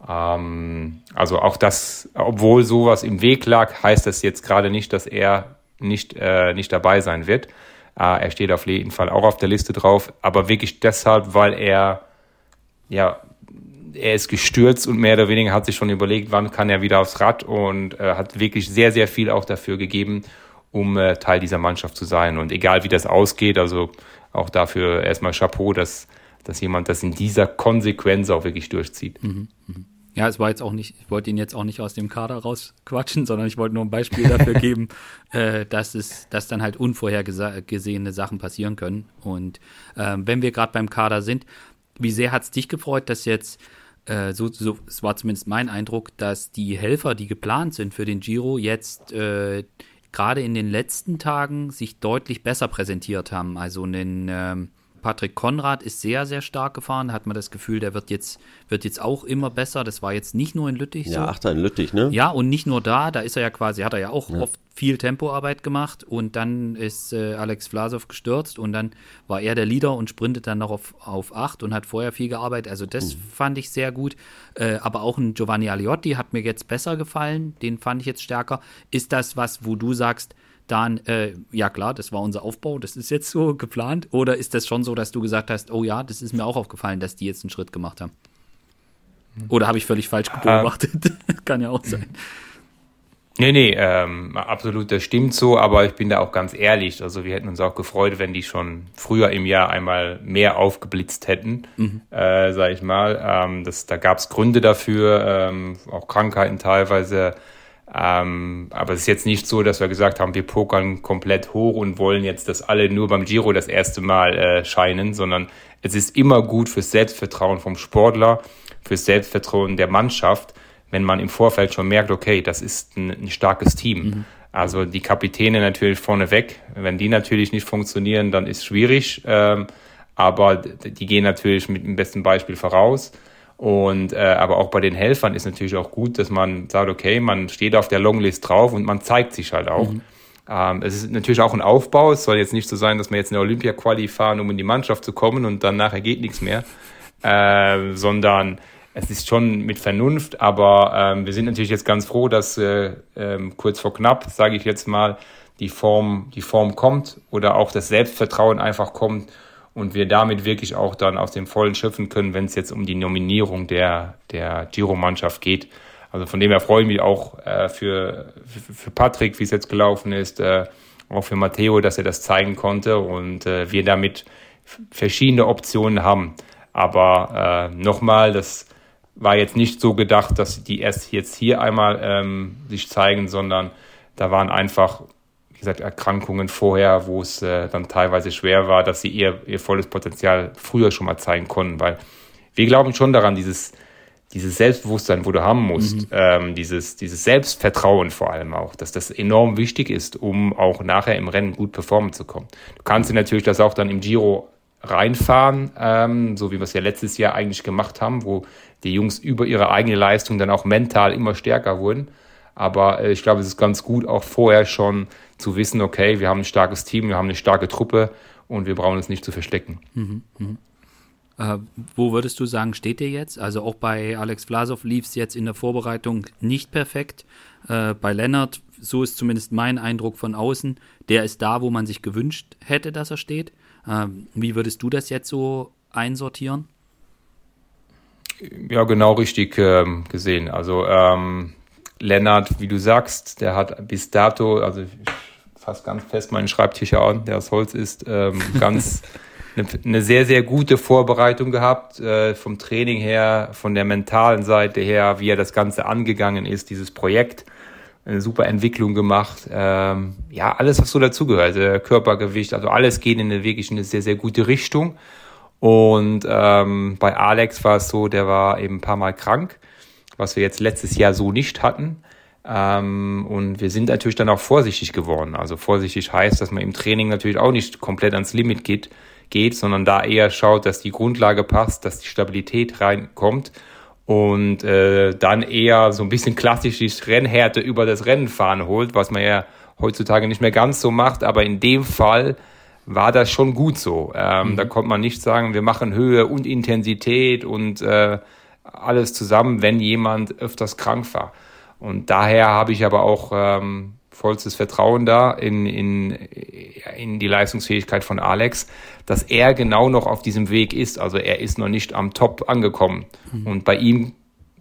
Ähm, also auch das, obwohl sowas im Weg lag, heißt das jetzt gerade nicht, dass er nicht, äh, nicht dabei sein wird. Äh, er steht auf jeden Fall auch auf der Liste drauf, aber wirklich deshalb, weil er, ja, er ist gestürzt und mehr oder weniger hat sich schon überlegt, wann kann er wieder aufs Rad und äh, hat wirklich sehr, sehr viel auch dafür gegeben, um äh, Teil dieser Mannschaft zu sein. Und egal wie das ausgeht, also auch dafür erstmal Chapeau, dass, dass jemand das in dieser Konsequenz auch wirklich durchzieht. Mhm, mh. Ja, es war jetzt auch nicht, ich wollte ihn jetzt auch nicht aus dem Kader rausquatschen, sondern ich wollte nur ein Beispiel dafür (laughs) geben, äh, dass es, dass dann halt unvorhergesehene Sachen passieren können. Und äh, wenn wir gerade beim Kader sind, wie sehr hat es dich gefreut, dass jetzt äh, so, so, es war zumindest mein Eindruck, dass die Helfer, die geplant sind für den Giro, jetzt äh, gerade in den letzten Tagen sich deutlich besser präsentiert haben. Also einen ähm, Patrick Konrad ist sehr, sehr stark gefahren. Da hat man das Gefühl, der wird jetzt, wird jetzt auch immer besser. Das war jetzt nicht nur in Lüttich ja, so. Achter in Lüttich, ne? Ja, und nicht nur da, da ist er ja quasi, hat er ja auch ja. oft viel Tempoarbeit gemacht und dann ist äh, Alex Vlasov gestürzt und dann war er der Leader und sprintet dann noch auf, auf acht und hat vorher viel gearbeitet. Also das mhm. fand ich sehr gut. Äh, aber auch ein Giovanni Aliotti hat mir jetzt besser gefallen. Den fand ich jetzt stärker. Ist das was, wo du sagst, dann, äh, ja klar, das war unser Aufbau, das ist jetzt so geplant? Oder ist das schon so, dass du gesagt hast, oh ja, das ist mir auch aufgefallen, dass die jetzt einen Schritt gemacht haben? Oder habe ich völlig falsch beobachtet? (laughs) Kann ja auch sein. Nee, nee, ähm, absolut, das stimmt so, aber ich bin da auch ganz ehrlich. Also wir hätten uns auch gefreut, wenn die schon früher im Jahr einmal mehr aufgeblitzt hätten, mhm. äh, sag ich mal. Ähm, das, da gab es Gründe dafür, ähm, auch Krankheiten teilweise. Ähm, aber es ist jetzt nicht so, dass wir gesagt haben, wir pokern komplett hoch und wollen jetzt, dass alle nur beim Giro das erste Mal äh, scheinen, sondern es ist immer gut fürs Selbstvertrauen vom Sportler, fürs Selbstvertrauen der Mannschaft, wenn man im Vorfeld schon merkt, okay, das ist ein, ein starkes Team. Mhm. Also die Kapitäne natürlich vorneweg. Wenn die natürlich nicht funktionieren, dann ist es schwierig. Ähm, aber die gehen natürlich mit dem besten Beispiel voraus. Und äh, aber auch bei den Helfern ist natürlich auch gut, dass man sagt, okay, man steht auf der Longlist drauf und man zeigt sich halt auch. Mhm. Ähm, es ist natürlich auch ein Aufbau. Es soll jetzt nicht so sein, dass wir jetzt in der Olympia-Quali fahren, um in die Mannschaft zu kommen und dann nachher geht nichts mehr, äh, sondern es ist schon mit Vernunft, aber ähm, wir sind natürlich jetzt ganz froh, dass äh, ähm, kurz vor knapp, sage ich jetzt mal, die Form, die Form kommt oder auch das Selbstvertrauen einfach kommt und wir damit wirklich auch dann aus dem Vollen schöpfen können, wenn es jetzt um die Nominierung der, der Giro-Mannschaft geht. Also von dem her freue ich mich auch äh, für, für, Patrick, wie es jetzt gelaufen ist, äh, auch für Matteo, dass er das zeigen konnte und äh, wir damit verschiedene Optionen haben. Aber äh, nochmal, das war jetzt nicht so gedacht, dass die erst jetzt hier einmal ähm, sich zeigen, sondern da waren einfach, wie gesagt, Erkrankungen vorher, wo es äh, dann teilweise schwer war, dass sie ihr, ihr volles Potenzial früher schon mal zeigen konnten, weil wir glauben schon daran, dieses, dieses Selbstbewusstsein, wo du haben musst, mhm. ähm, dieses, dieses Selbstvertrauen vor allem auch, dass das enorm wichtig ist, um auch nachher im Rennen gut performen zu kommen. Du kannst dir natürlich das auch dann im Giro reinfahren, ähm, so wie wir es ja letztes Jahr eigentlich gemacht haben, wo die Jungs über ihre eigene Leistung dann auch mental immer stärker wurden. Aber äh, ich glaube, es ist ganz gut, auch vorher schon zu wissen, okay, wir haben ein starkes Team, wir haben eine starke Truppe und wir brauchen uns nicht zu verstecken. Mhm, mh. äh, wo würdest du sagen, steht ihr jetzt? Also auch bei Alex Vlasov lief es jetzt in der Vorbereitung nicht perfekt. Äh, bei Lennart, so ist zumindest mein Eindruck von außen, der ist da, wo man sich gewünscht hätte, dass er steht. Ähm, wie würdest du das jetzt so einsortieren? Ja, genau richtig ähm, gesehen. Also ähm, Lennart, wie du sagst, der hat bis dato, also fast ganz fest meinen Schreibtisch an, der aus Holz ist, ähm, (laughs) ganz eine, eine, sehr, sehr gute Vorbereitung gehabt, äh, vom Training her, von der mentalen Seite her, wie er das Ganze angegangen ist, dieses Projekt eine super Entwicklung gemacht. Ähm, ja, alles, was so dazugehört, äh, Körpergewicht, also alles geht in eine wirklich eine sehr, sehr gute Richtung. Und ähm, bei Alex war es so, der war eben ein paar Mal krank, was wir jetzt letztes Jahr so nicht hatten. Ähm, und wir sind natürlich dann auch vorsichtig geworden. Also vorsichtig heißt, dass man im Training natürlich auch nicht komplett ans Limit geht, geht sondern da eher schaut, dass die Grundlage passt, dass die Stabilität reinkommt und äh, dann eher so ein bisschen klassisch die Rennhärte über das Rennenfahren holt, was man ja heutzutage nicht mehr ganz so macht, aber in dem Fall war das schon gut so. Ähm, mhm. Da konnte man nicht sagen, wir machen Höhe und Intensität und äh, alles zusammen, wenn jemand öfters krank war. Und daher habe ich aber auch ähm, vollstes Vertrauen da in, in, in die Leistungsfähigkeit von Alex, dass er genau noch auf diesem Weg ist. Also er ist noch nicht am Top angekommen. Mhm. Und bei ihm,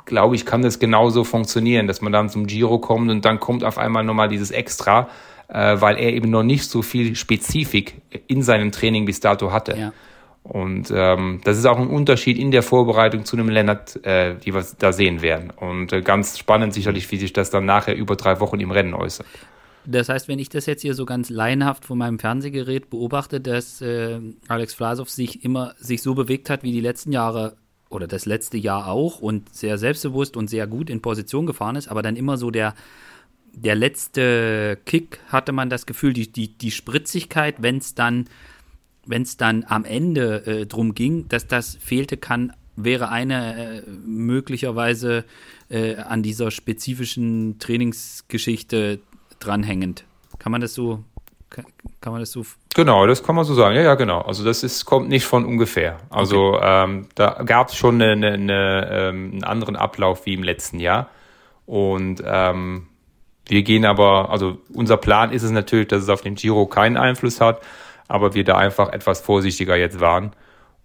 glaube ich, kann das genauso funktionieren, dass man dann zum Giro kommt und dann kommt auf einmal nochmal dieses Extra, äh, weil er eben noch nicht so viel Spezifik in seinem Training bis dato hatte. Ja. Und ähm, das ist auch ein Unterschied in der Vorbereitung zu einem Lennart, äh, die wir da sehen werden. Und äh, ganz spannend sicherlich, wie sich das dann nachher über drei Wochen im Rennen äußert. Das heißt, wenn ich das jetzt hier so ganz laienhaft von meinem Fernsehgerät beobachte, dass äh, Alex Vlasov sich immer sich so bewegt hat wie die letzten Jahre oder das letzte Jahr auch und sehr selbstbewusst und sehr gut in Position gefahren ist, aber dann immer so der der letzte Kick hatte man das Gefühl, die, die, die Spritzigkeit, wenn es dann wenn es dann am Ende äh, drum ging, dass das fehlte, kann, wäre eine äh, möglicherweise äh, an dieser spezifischen Trainingsgeschichte dranhängend. Kann man das so, kann, kann, man das so? Genau, das kann man so sagen. Ja, ja, genau. Also das ist, kommt nicht von ungefähr. Also okay. ähm, da gab es schon eine, eine, ähm, einen anderen Ablauf wie im letzten Jahr. Und ähm, wir gehen aber, also unser Plan ist es natürlich, dass es auf den Giro keinen Einfluss hat aber wir da einfach etwas vorsichtiger jetzt waren.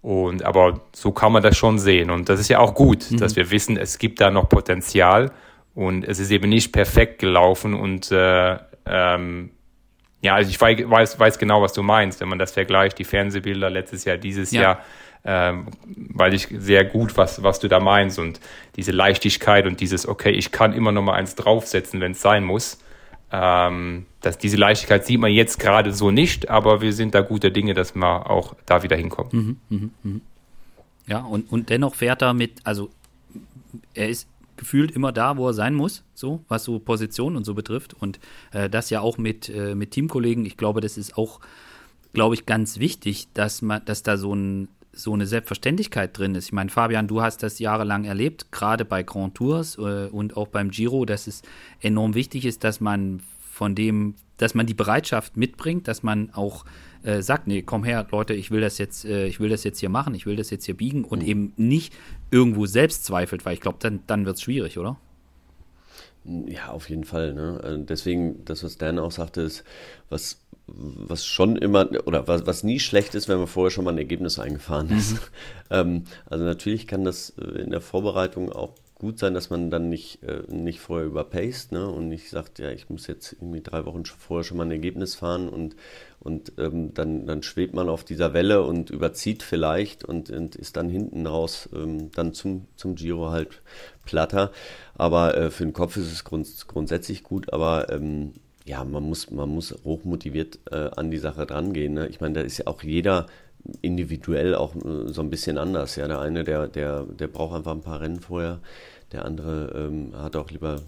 Und aber so kann man das schon sehen. Und das ist ja auch gut, mhm. dass wir wissen, es gibt da noch Potenzial und es ist eben nicht perfekt gelaufen. Und äh, ähm, ja, also ich weiß, weiß genau, was du meinst, wenn man das vergleicht, die Fernsehbilder letztes Jahr, dieses ja. Jahr, ähm, weil ich sehr gut, was, was du da meinst und diese Leichtigkeit und dieses, okay, ich kann immer noch mal eins draufsetzen, wenn es sein muss. Ähm, dass diese Leichtigkeit sieht man jetzt gerade so nicht, aber wir sind da guter Dinge, dass wir auch da wieder hinkommen. Mhm, mh, mh. Ja, und, und dennoch fährt er mit, also er ist gefühlt immer da, wo er sein muss, so was so Position und so betrifft. Und äh, das ja auch mit, äh, mit Teamkollegen. Ich glaube, das ist auch, glaube ich, ganz wichtig, dass man, dass da so ein so eine Selbstverständlichkeit drin ist. Ich meine, Fabian, du hast das jahrelang erlebt, gerade bei Grand Tours äh, und auch beim Giro, dass es enorm wichtig ist, dass man von dem, dass man die Bereitschaft mitbringt, dass man auch äh, sagt, nee, komm her, Leute, ich will das jetzt, äh, ich will das jetzt hier machen, ich will das jetzt hier biegen und mhm. eben nicht irgendwo selbst zweifelt, weil ich glaube, dann, dann wird es schwierig, oder? Ja, auf jeden Fall. Ne? Also deswegen, das, was Dan auch sagte, ist, was, was schon immer, oder was, was nie schlecht ist, wenn man vorher schon mal ein Ergebnis eingefahren ist. Mhm. (laughs) ähm, also natürlich kann das äh, in der Vorbereitung auch gut sein, dass man dann nicht, äh, nicht vorher überpaced ne? und nicht sagt, ja, ich muss jetzt irgendwie drei Wochen vorher schon mal ein Ergebnis fahren und, und ähm, dann, dann schwebt man auf dieser Welle und überzieht vielleicht und, und ist dann hinten raus ähm, dann zum, zum Giro halt platter. Aber äh, für den Kopf ist es grund, grundsätzlich gut, aber ähm, ja, man muss, man muss hochmotiviert äh, an die Sache drangehen. Ne? Ich meine, da ist ja auch jeder individuell auch äh, so ein bisschen anders. Ja, der eine, der, der, der braucht einfach ein paar Rennen vorher, der andere ähm, hat auch lieber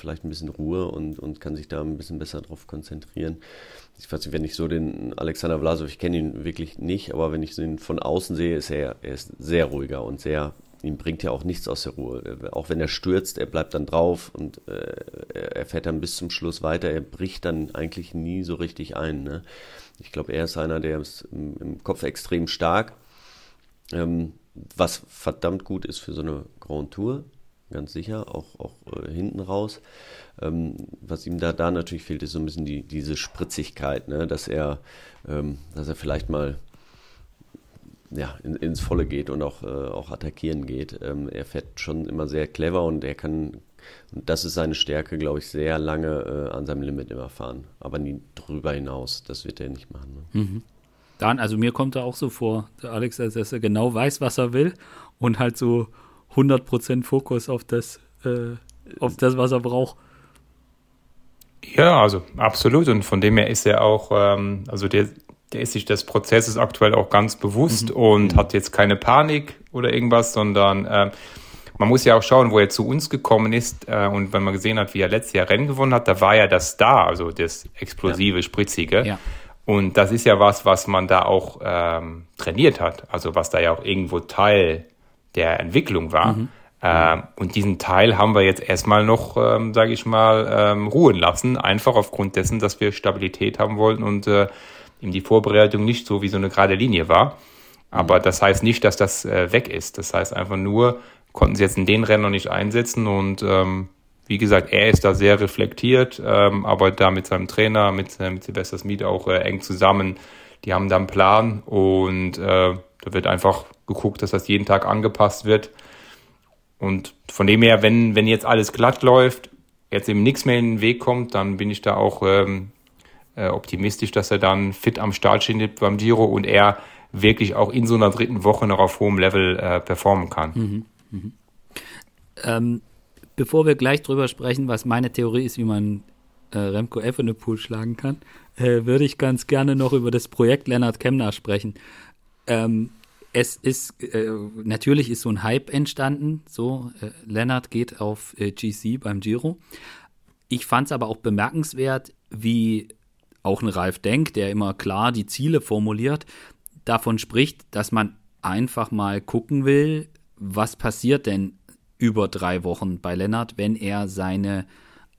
vielleicht ein bisschen Ruhe und, und kann sich da ein bisschen besser drauf konzentrieren. Ich weiß nicht, wenn ich so den Alexander Vlasov, ich kenne ihn wirklich nicht, aber wenn ich ihn von außen sehe, ist er, er ist sehr ruhiger und sehr, ihm bringt ja auch nichts aus der Ruhe. Auch wenn er stürzt, er bleibt dann drauf und äh, er fährt dann bis zum Schluss weiter. Er bricht dann eigentlich nie so richtig ein. Ne? Ich glaube, er ist einer, der ist im, im Kopf extrem stark, ähm, was verdammt gut ist für so eine Grand Tour ganz sicher, auch, auch äh, hinten raus. Ähm, was ihm da, da natürlich fehlt, ist so ein bisschen die, diese Spritzigkeit, ne? dass, er, ähm, dass er vielleicht mal ja, in, ins Volle geht und auch, äh, auch attackieren geht. Ähm, er fährt schon immer sehr clever und er kann, und das ist seine Stärke, glaube ich, sehr lange äh, an seinem Limit immer fahren, aber nie drüber hinaus. Das wird er nicht machen. Ne? Mhm. Dann, also mir kommt er auch so vor, der Alex, dass er genau weiß, was er will und halt so 100% Fokus auf das, äh, auf das, was er braucht. Ja, also absolut. Und von dem her ist er auch, ähm, also der, der ist sich des Prozesses aktuell auch ganz bewusst mhm. und hat jetzt keine Panik oder irgendwas, sondern äh, man muss ja auch schauen, wo er zu uns gekommen ist. Äh, und wenn man gesehen hat, wie er letztes Jahr Rennen gewonnen hat, da war ja das da, also das explosive, ja. spritzige. Ja. Und das ist ja was, was man da auch ähm, trainiert hat. Also was da ja auch irgendwo Teil der Entwicklung war. Mhm. Ähm, und diesen Teil haben wir jetzt erstmal noch, ähm, sage ich mal, ähm, ruhen lassen, einfach aufgrund dessen, dass wir Stabilität haben wollten und äh, ihm die Vorbereitung nicht so wie so eine gerade Linie war. Aber mhm. das heißt nicht, dass das äh, weg ist. Das heißt einfach nur, konnten sie jetzt in den Rennen noch nicht einsetzen und ähm, wie gesagt, er ist da sehr reflektiert, ähm, aber da mit seinem Trainer, mit, äh, mit Silvester Smith auch äh, eng zusammen. Die haben da einen Plan und äh, da wird einfach geguckt, dass das jeden Tag angepasst wird. Und von dem her, wenn, wenn jetzt alles glatt läuft, jetzt eben nichts mehr in den Weg kommt, dann bin ich da auch ähm, äh, optimistisch, dass er dann fit am Start steht beim Giro und er wirklich auch in so einer dritten Woche noch auf hohem Level äh, performen kann. Mhm, mhm. Ähm, bevor wir gleich drüber sprechen, was meine Theorie ist, wie man äh, Remco Evenepoel schlagen kann, äh, würde ich ganz gerne noch über das Projekt Lennart Kemner sprechen. Ähm, es ist, äh, natürlich ist so ein Hype entstanden, so, äh, Lennart geht auf äh, GC beim Giro. Ich fand es aber auch bemerkenswert, wie auch ein Ralf Denk, der immer klar die Ziele formuliert, davon spricht, dass man einfach mal gucken will, was passiert denn über drei Wochen bei Lennart, wenn er seine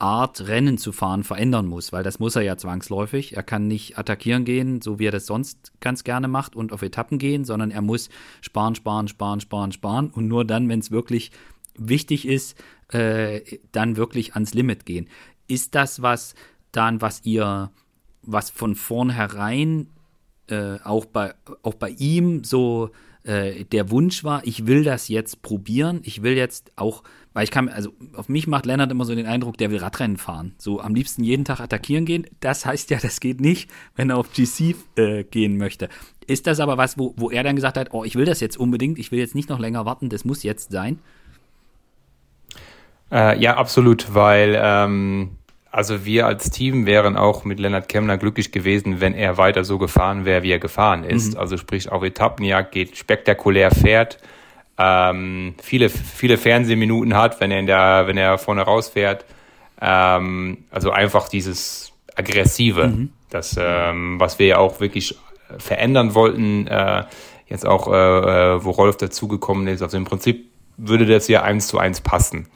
Art, Rennen zu fahren, verändern muss, weil das muss er ja zwangsläufig. Er kann nicht attackieren gehen, so wie er das sonst ganz gerne macht und auf Etappen gehen, sondern er muss sparen, sparen, sparen, sparen, sparen und nur dann, wenn es wirklich wichtig ist, äh, dann wirklich ans Limit gehen. Ist das was dann, was ihr, was von vornherein äh, auch bei auch bei ihm so äh, der Wunsch war, ich will das jetzt probieren, ich will jetzt auch weil ich kann, also auf mich macht Lennart immer so den Eindruck, der will Radrennen fahren. So am liebsten jeden Tag attackieren gehen. Das heißt ja, das geht nicht, wenn er auf GC äh, gehen möchte. Ist das aber was, wo, wo er dann gesagt hat, oh, ich will das jetzt unbedingt, ich will jetzt nicht noch länger warten, das muss jetzt sein? Äh, ja, absolut, weil ähm, also wir als Team wären auch mit Lennart Kemmler glücklich gewesen, wenn er weiter so gefahren wäre, wie er gefahren ist. Mhm. Also sprich auf Etappenjagd geht, spektakulär fährt ähm, viele, viele Fernsehminuten hat, wenn er, in der, wenn er vorne rausfährt. Ähm, also einfach dieses Aggressive, mhm. das, ähm, was wir ja auch wirklich verändern wollten, äh, jetzt auch, äh, äh, wo Rolf dazugekommen ist. Also im Prinzip würde das ja eins zu eins passen.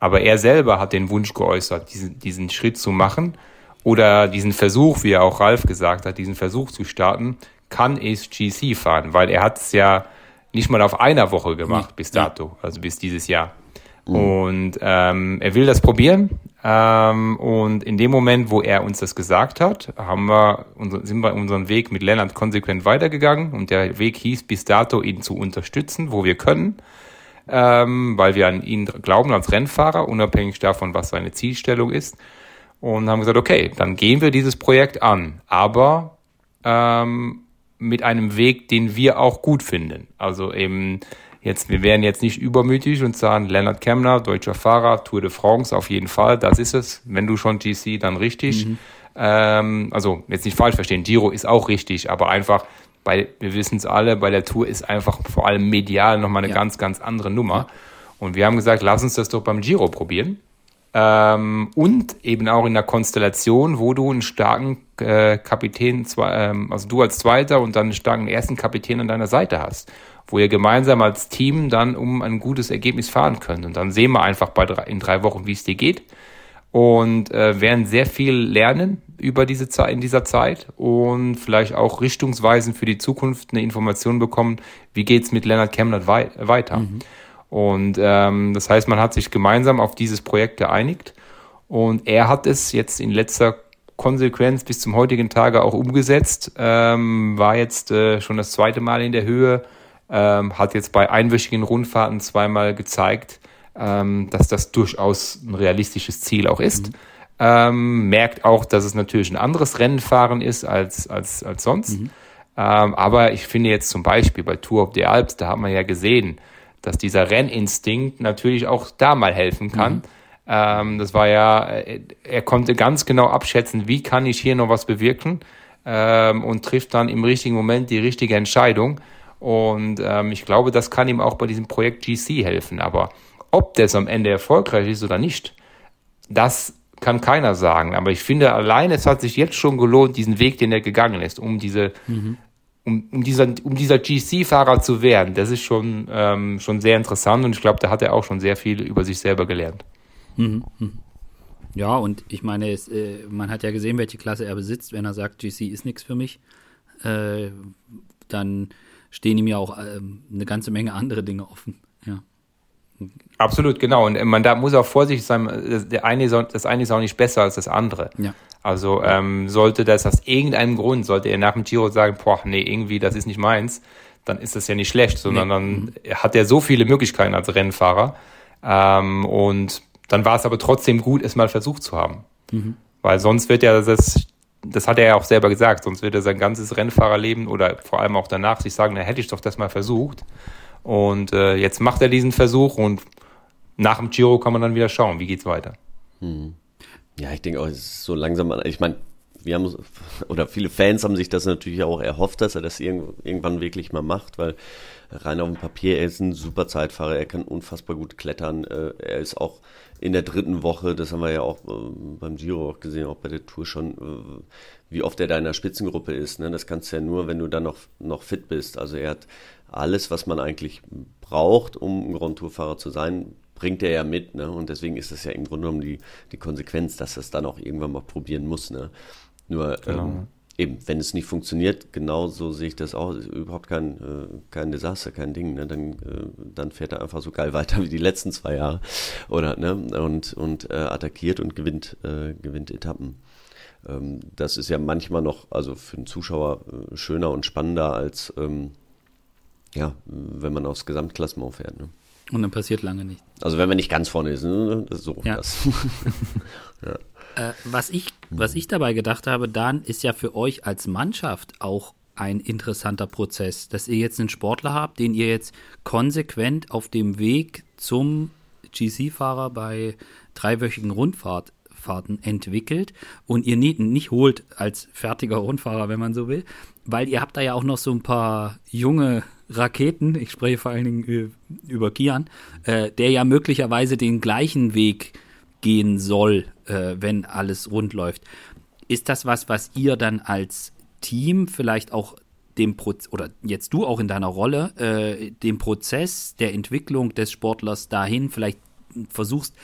Aber er selber hat den Wunsch geäußert, diesen, diesen Schritt zu machen. oder diesen Versuch, wie auch Ralf gesagt hat, diesen Versuch zu starten, kann es GC fahren, weil er hat es ja nicht mal auf einer Woche gemacht bis dato, also bis dieses Jahr. Mhm. Und ähm, er will das probieren. Ähm, und in dem Moment, wo er uns das gesagt hat, haben wir, sind wir unseren Weg mit Lennart konsequent weitergegangen. Und der Weg hieß bis dato, ihn zu unterstützen, wo wir können. Ähm, weil wir an ihn glauben als Rennfahrer, unabhängig davon, was seine Zielstellung ist. Und haben gesagt, okay, dann gehen wir dieses Projekt an. Aber ähm, mit einem Weg, den wir auch gut finden. Also eben jetzt, wir wären jetzt nicht übermütig und sagen, Leonard Kemner, deutscher Fahrer, Tour de France, auf jeden Fall, das ist es. Wenn du schon GC, dann richtig. Mhm. Ähm, also jetzt nicht falsch verstehen, Giro ist auch richtig, aber einfach, bei, wir wissen es alle, bei der Tour ist einfach vor allem medial nochmal eine ja. ganz, ganz andere Nummer. Und wir haben gesagt, lass uns das doch beim Giro probieren. Ähm, und eben auch in der Konstellation, wo du einen starken äh, Kapitän, ähm, also du als Zweiter und dann einen starken ersten Kapitän an deiner Seite hast, wo ihr gemeinsam als Team dann um ein gutes Ergebnis fahren könnt. Und dann sehen wir einfach bei drei, in drei Wochen, wie es dir geht und äh, werden sehr viel lernen über diese Zeit in dieser Zeit und vielleicht auch richtungsweisend für die Zukunft eine Information bekommen, wie geht's mit Leonard Kemnert wei weiter. Mhm. Und ähm, das heißt, man hat sich gemeinsam auf dieses Projekt geeinigt und er hat es jetzt in letzter Konsequenz bis zum heutigen Tage auch umgesetzt, ähm, war jetzt äh, schon das zweite Mal in der Höhe, ähm, hat jetzt bei einwöchigen Rundfahrten zweimal gezeigt, ähm, dass das durchaus ein realistisches Ziel auch ist. Mhm. Ähm, merkt auch, dass es natürlich ein anderes Rennenfahren ist als, als, als sonst. Mhm. Ähm, aber ich finde jetzt zum Beispiel bei Tour of the Alps, da hat man ja gesehen, dass dieser Renninstinkt natürlich auch da mal helfen kann. Mhm. Ähm, das war ja, äh, er konnte ganz genau abschätzen, wie kann ich hier noch was bewirken ähm, und trifft dann im richtigen Moment die richtige Entscheidung. Und ähm, ich glaube, das kann ihm auch bei diesem Projekt GC helfen. Aber ob das am Ende erfolgreich ist oder nicht, das kann keiner sagen. Aber ich finde allein, es hat sich jetzt schon gelohnt, diesen Weg, den er gegangen ist, um diese mhm um, um dieser, um dieser GC-Fahrer zu werden, das ist schon, ähm, schon sehr interessant und ich glaube, da hat er auch schon sehr viel über sich selber gelernt. Mhm. mhm. Ja, und ich meine, es, äh, man hat ja gesehen, welche Klasse er besitzt. Wenn er sagt, GC ist nichts für mich, äh, dann stehen ihm ja auch äh, eine ganze Menge andere Dinge offen. Absolut, genau. Und man da muss auch vorsichtig sein, der eine das eine ist auch nicht besser als das andere. Ja. Also ähm, sollte das aus irgendeinem Grund, sollte er nach dem Giro sagen, boah, nee, irgendwie, das ist nicht meins, dann ist das ja nicht schlecht, sondern nee. dann mhm. hat er so viele Möglichkeiten als Rennfahrer. Ähm, und dann war es aber trotzdem gut, es mal versucht zu haben. Mhm. Weil sonst wird ja das, das hat er ja auch selber gesagt, sonst wird er sein ganzes Rennfahrerleben oder vor allem auch danach sich sagen, na hätte ich doch das mal versucht. Und äh, jetzt macht er diesen Versuch und nach dem Giro kann man dann wieder schauen, wie geht's weiter. Mhm. Ja, ich denke auch, es ist so langsam, ich meine, wir haben, oder viele Fans haben sich das natürlich auch erhofft, dass er das irgendwann wirklich mal macht, weil rein auf dem Papier, er ist ein super Zeitfahrer, er kann unfassbar gut klettern, äh, er ist auch in der dritten Woche, das haben wir ja auch äh, beim Giro auch gesehen, auch bei der Tour schon, äh, wie oft er da in der Spitzengruppe ist. Ne? Das kannst du ja nur, wenn du dann noch, noch fit bist. Also er hat alles, was man eigentlich braucht, um ein Grand Tour-Fahrer zu sein, bringt er ja mit, ne? Und deswegen ist das ja im Grunde genommen die, die Konsequenz, dass er es dann auch irgendwann mal probieren muss, ne? Nur genau. ähm, eben, wenn es nicht funktioniert, genauso sehe ich das auch, ist überhaupt kein, äh, kein Desaster, kein Ding, ne? Dann, äh, dann fährt er einfach so geil weiter wie die letzten zwei Jahre. Oder, ne? Und, und äh, attackiert und gewinnt, äh, gewinnt Etappen. Ähm, das ist ja manchmal noch, also für den Zuschauer äh, schöner und spannender als ähm, ja, wenn man aufs Gesamtklassement fährt. Ne? Und dann passiert lange nicht. Also wenn man nicht ganz vorne ist, ne? so ja. das. (laughs) ja. Äh, was, ich, was ich dabei gedacht habe, dann ist ja für euch als Mannschaft auch ein interessanter Prozess, dass ihr jetzt einen Sportler habt, den ihr jetzt konsequent auf dem Weg zum GC-Fahrer bei dreiwöchigen Rundfahrten entwickelt und ihr nicht, nicht holt als fertiger Rundfahrer, wenn man so will, weil ihr habt da ja auch noch so ein paar junge Raketen, ich spreche vor allen Dingen über Kian, äh, der ja möglicherweise den gleichen Weg gehen soll, äh, wenn alles rund läuft. Ist das was, was ihr dann als Team vielleicht auch dem Prozess, oder jetzt du auch in deiner Rolle, äh, dem Prozess der Entwicklung des Sportlers dahin vielleicht versuchst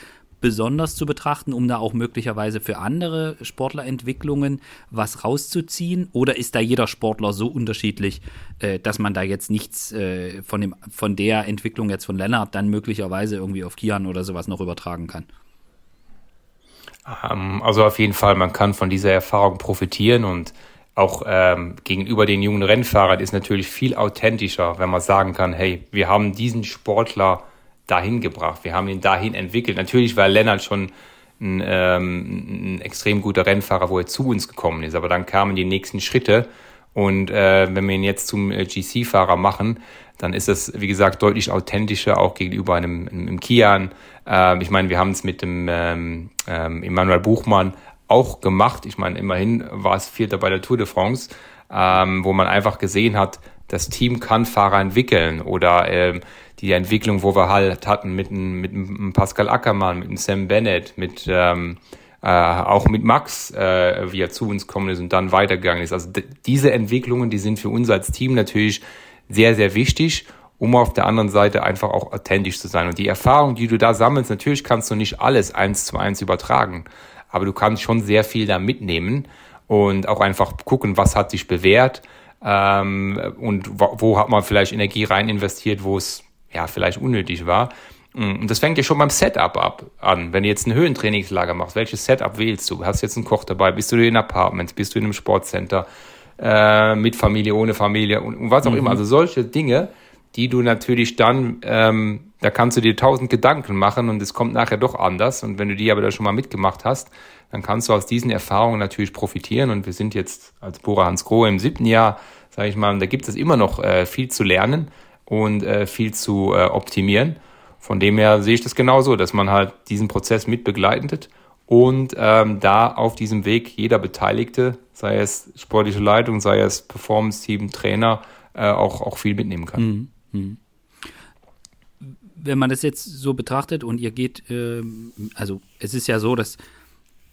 besonders zu betrachten, um da auch möglicherweise für andere Sportlerentwicklungen was rauszuziehen? Oder ist da jeder Sportler so unterschiedlich, äh, dass man da jetzt nichts äh, von, dem, von der Entwicklung jetzt von Lennart dann möglicherweise irgendwie auf Kian oder sowas noch übertragen kann? Ähm, also auf jeden Fall, man kann von dieser Erfahrung profitieren und auch ähm, gegenüber den jungen Rennfahrern ist natürlich viel authentischer, wenn man sagen kann, hey, wir haben diesen Sportler dahin gebracht, wir haben ihn dahin entwickelt. Natürlich war Lennart schon ein, ähm, ein extrem guter Rennfahrer, wo er zu uns gekommen ist, aber dann kamen die nächsten Schritte und äh, wenn wir ihn jetzt zum äh, GC-Fahrer machen, dann ist das, wie gesagt, deutlich authentischer auch gegenüber einem, einem Kian. Äh, ich meine, wir haben es mit dem ähm, ähm, Emanuel Buchmann auch gemacht. Ich meine, immerhin war es Vierter bei der Tour de France, ähm, wo man einfach gesehen hat, das Team kann Fahrer entwickeln oder ähm, die Entwicklung, wo wir halt hatten mit, mit einem Pascal Ackermann, mit Sam Bennett, mit ähm, äh, auch mit Max, äh, wie er zu uns gekommen ist und dann weitergegangen ist. Also diese Entwicklungen, die sind für uns als Team natürlich sehr, sehr wichtig, um auf der anderen Seite einfach auch authentisch zu sein. Und die Erfahrung, die du da sammelst, natürlich kannst du nicht alles eins zu eins übertragen aber du kannst schon sehr viel da mitnehmen und auch einfach gucken, was hat sich bewährt ähm, und wo, wo hat man vielleicht Energie rein investiert, wo es ja vielleicht unnötig war. Mm, und das fängt ja schon beim Setup ab an. Wenn du jetzt ein Höhentrainingslager machst, welches Setup wählst du? Hast du jetzt einen Koch dabei? Bist du in Apartments? Bist du in einem Sportcenter? Äh, mit Familie, ohne Familie und, und was auch mhm. immer. Also solche Dinge, die du natürlich dann, ähm, da kannst du dir tausend Gedanken machen und es kommt nachher doch anders. Und wenn du die aber da schon mal mitgemacht hast, dann kannst du aus diesen Erfahrungen natürlich profitieren. Und wir sind jetzt als Bora Hans Grohe im siebten Jahr, sage ich mal, und da gibt es immer noch äh, viel zu lernen und äh, viel zu äh, optimieren. Von dem her sehe ich das genauso, dass man halt diesen Prozess mit begleitet und ähm, da auf diesem Weg jeder Beteiligte, sei es sportliche Leitung, sei es Performance-Team, Trainer, äh, auch, auch viel mitnehmen kann. Mhm. Hm. Wenn man das jetzt so betrachtet und ihr geht, äh, also es ist ja so, dass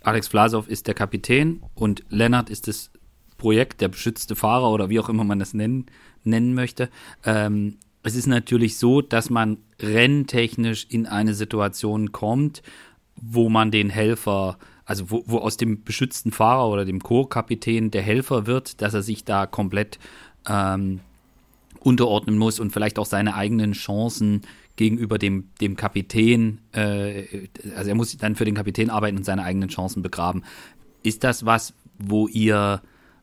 Alex Vlasov ist der Kapitän und Lennart ist das Projekt, der beschützte Fahrer oder wie auch immer man das nennen, nennen möchte. Ähm, es ist natürlich so, dass man renntechnisch in eine Situation kommt, wo man den Helfer, also wo, wo aus dem beschützten Fahrer oder dem Co-Kapitän der Helfer wird, dass er sich da komplett ähm, unterordnen muss und vielleicht auch seine eigenen Chancen gegenüber dem, dem Kapitän, äh, also er muss dann für den Kapitän arbeiten und seine eigenen Chancen begraben. Ist das was, wo ihr,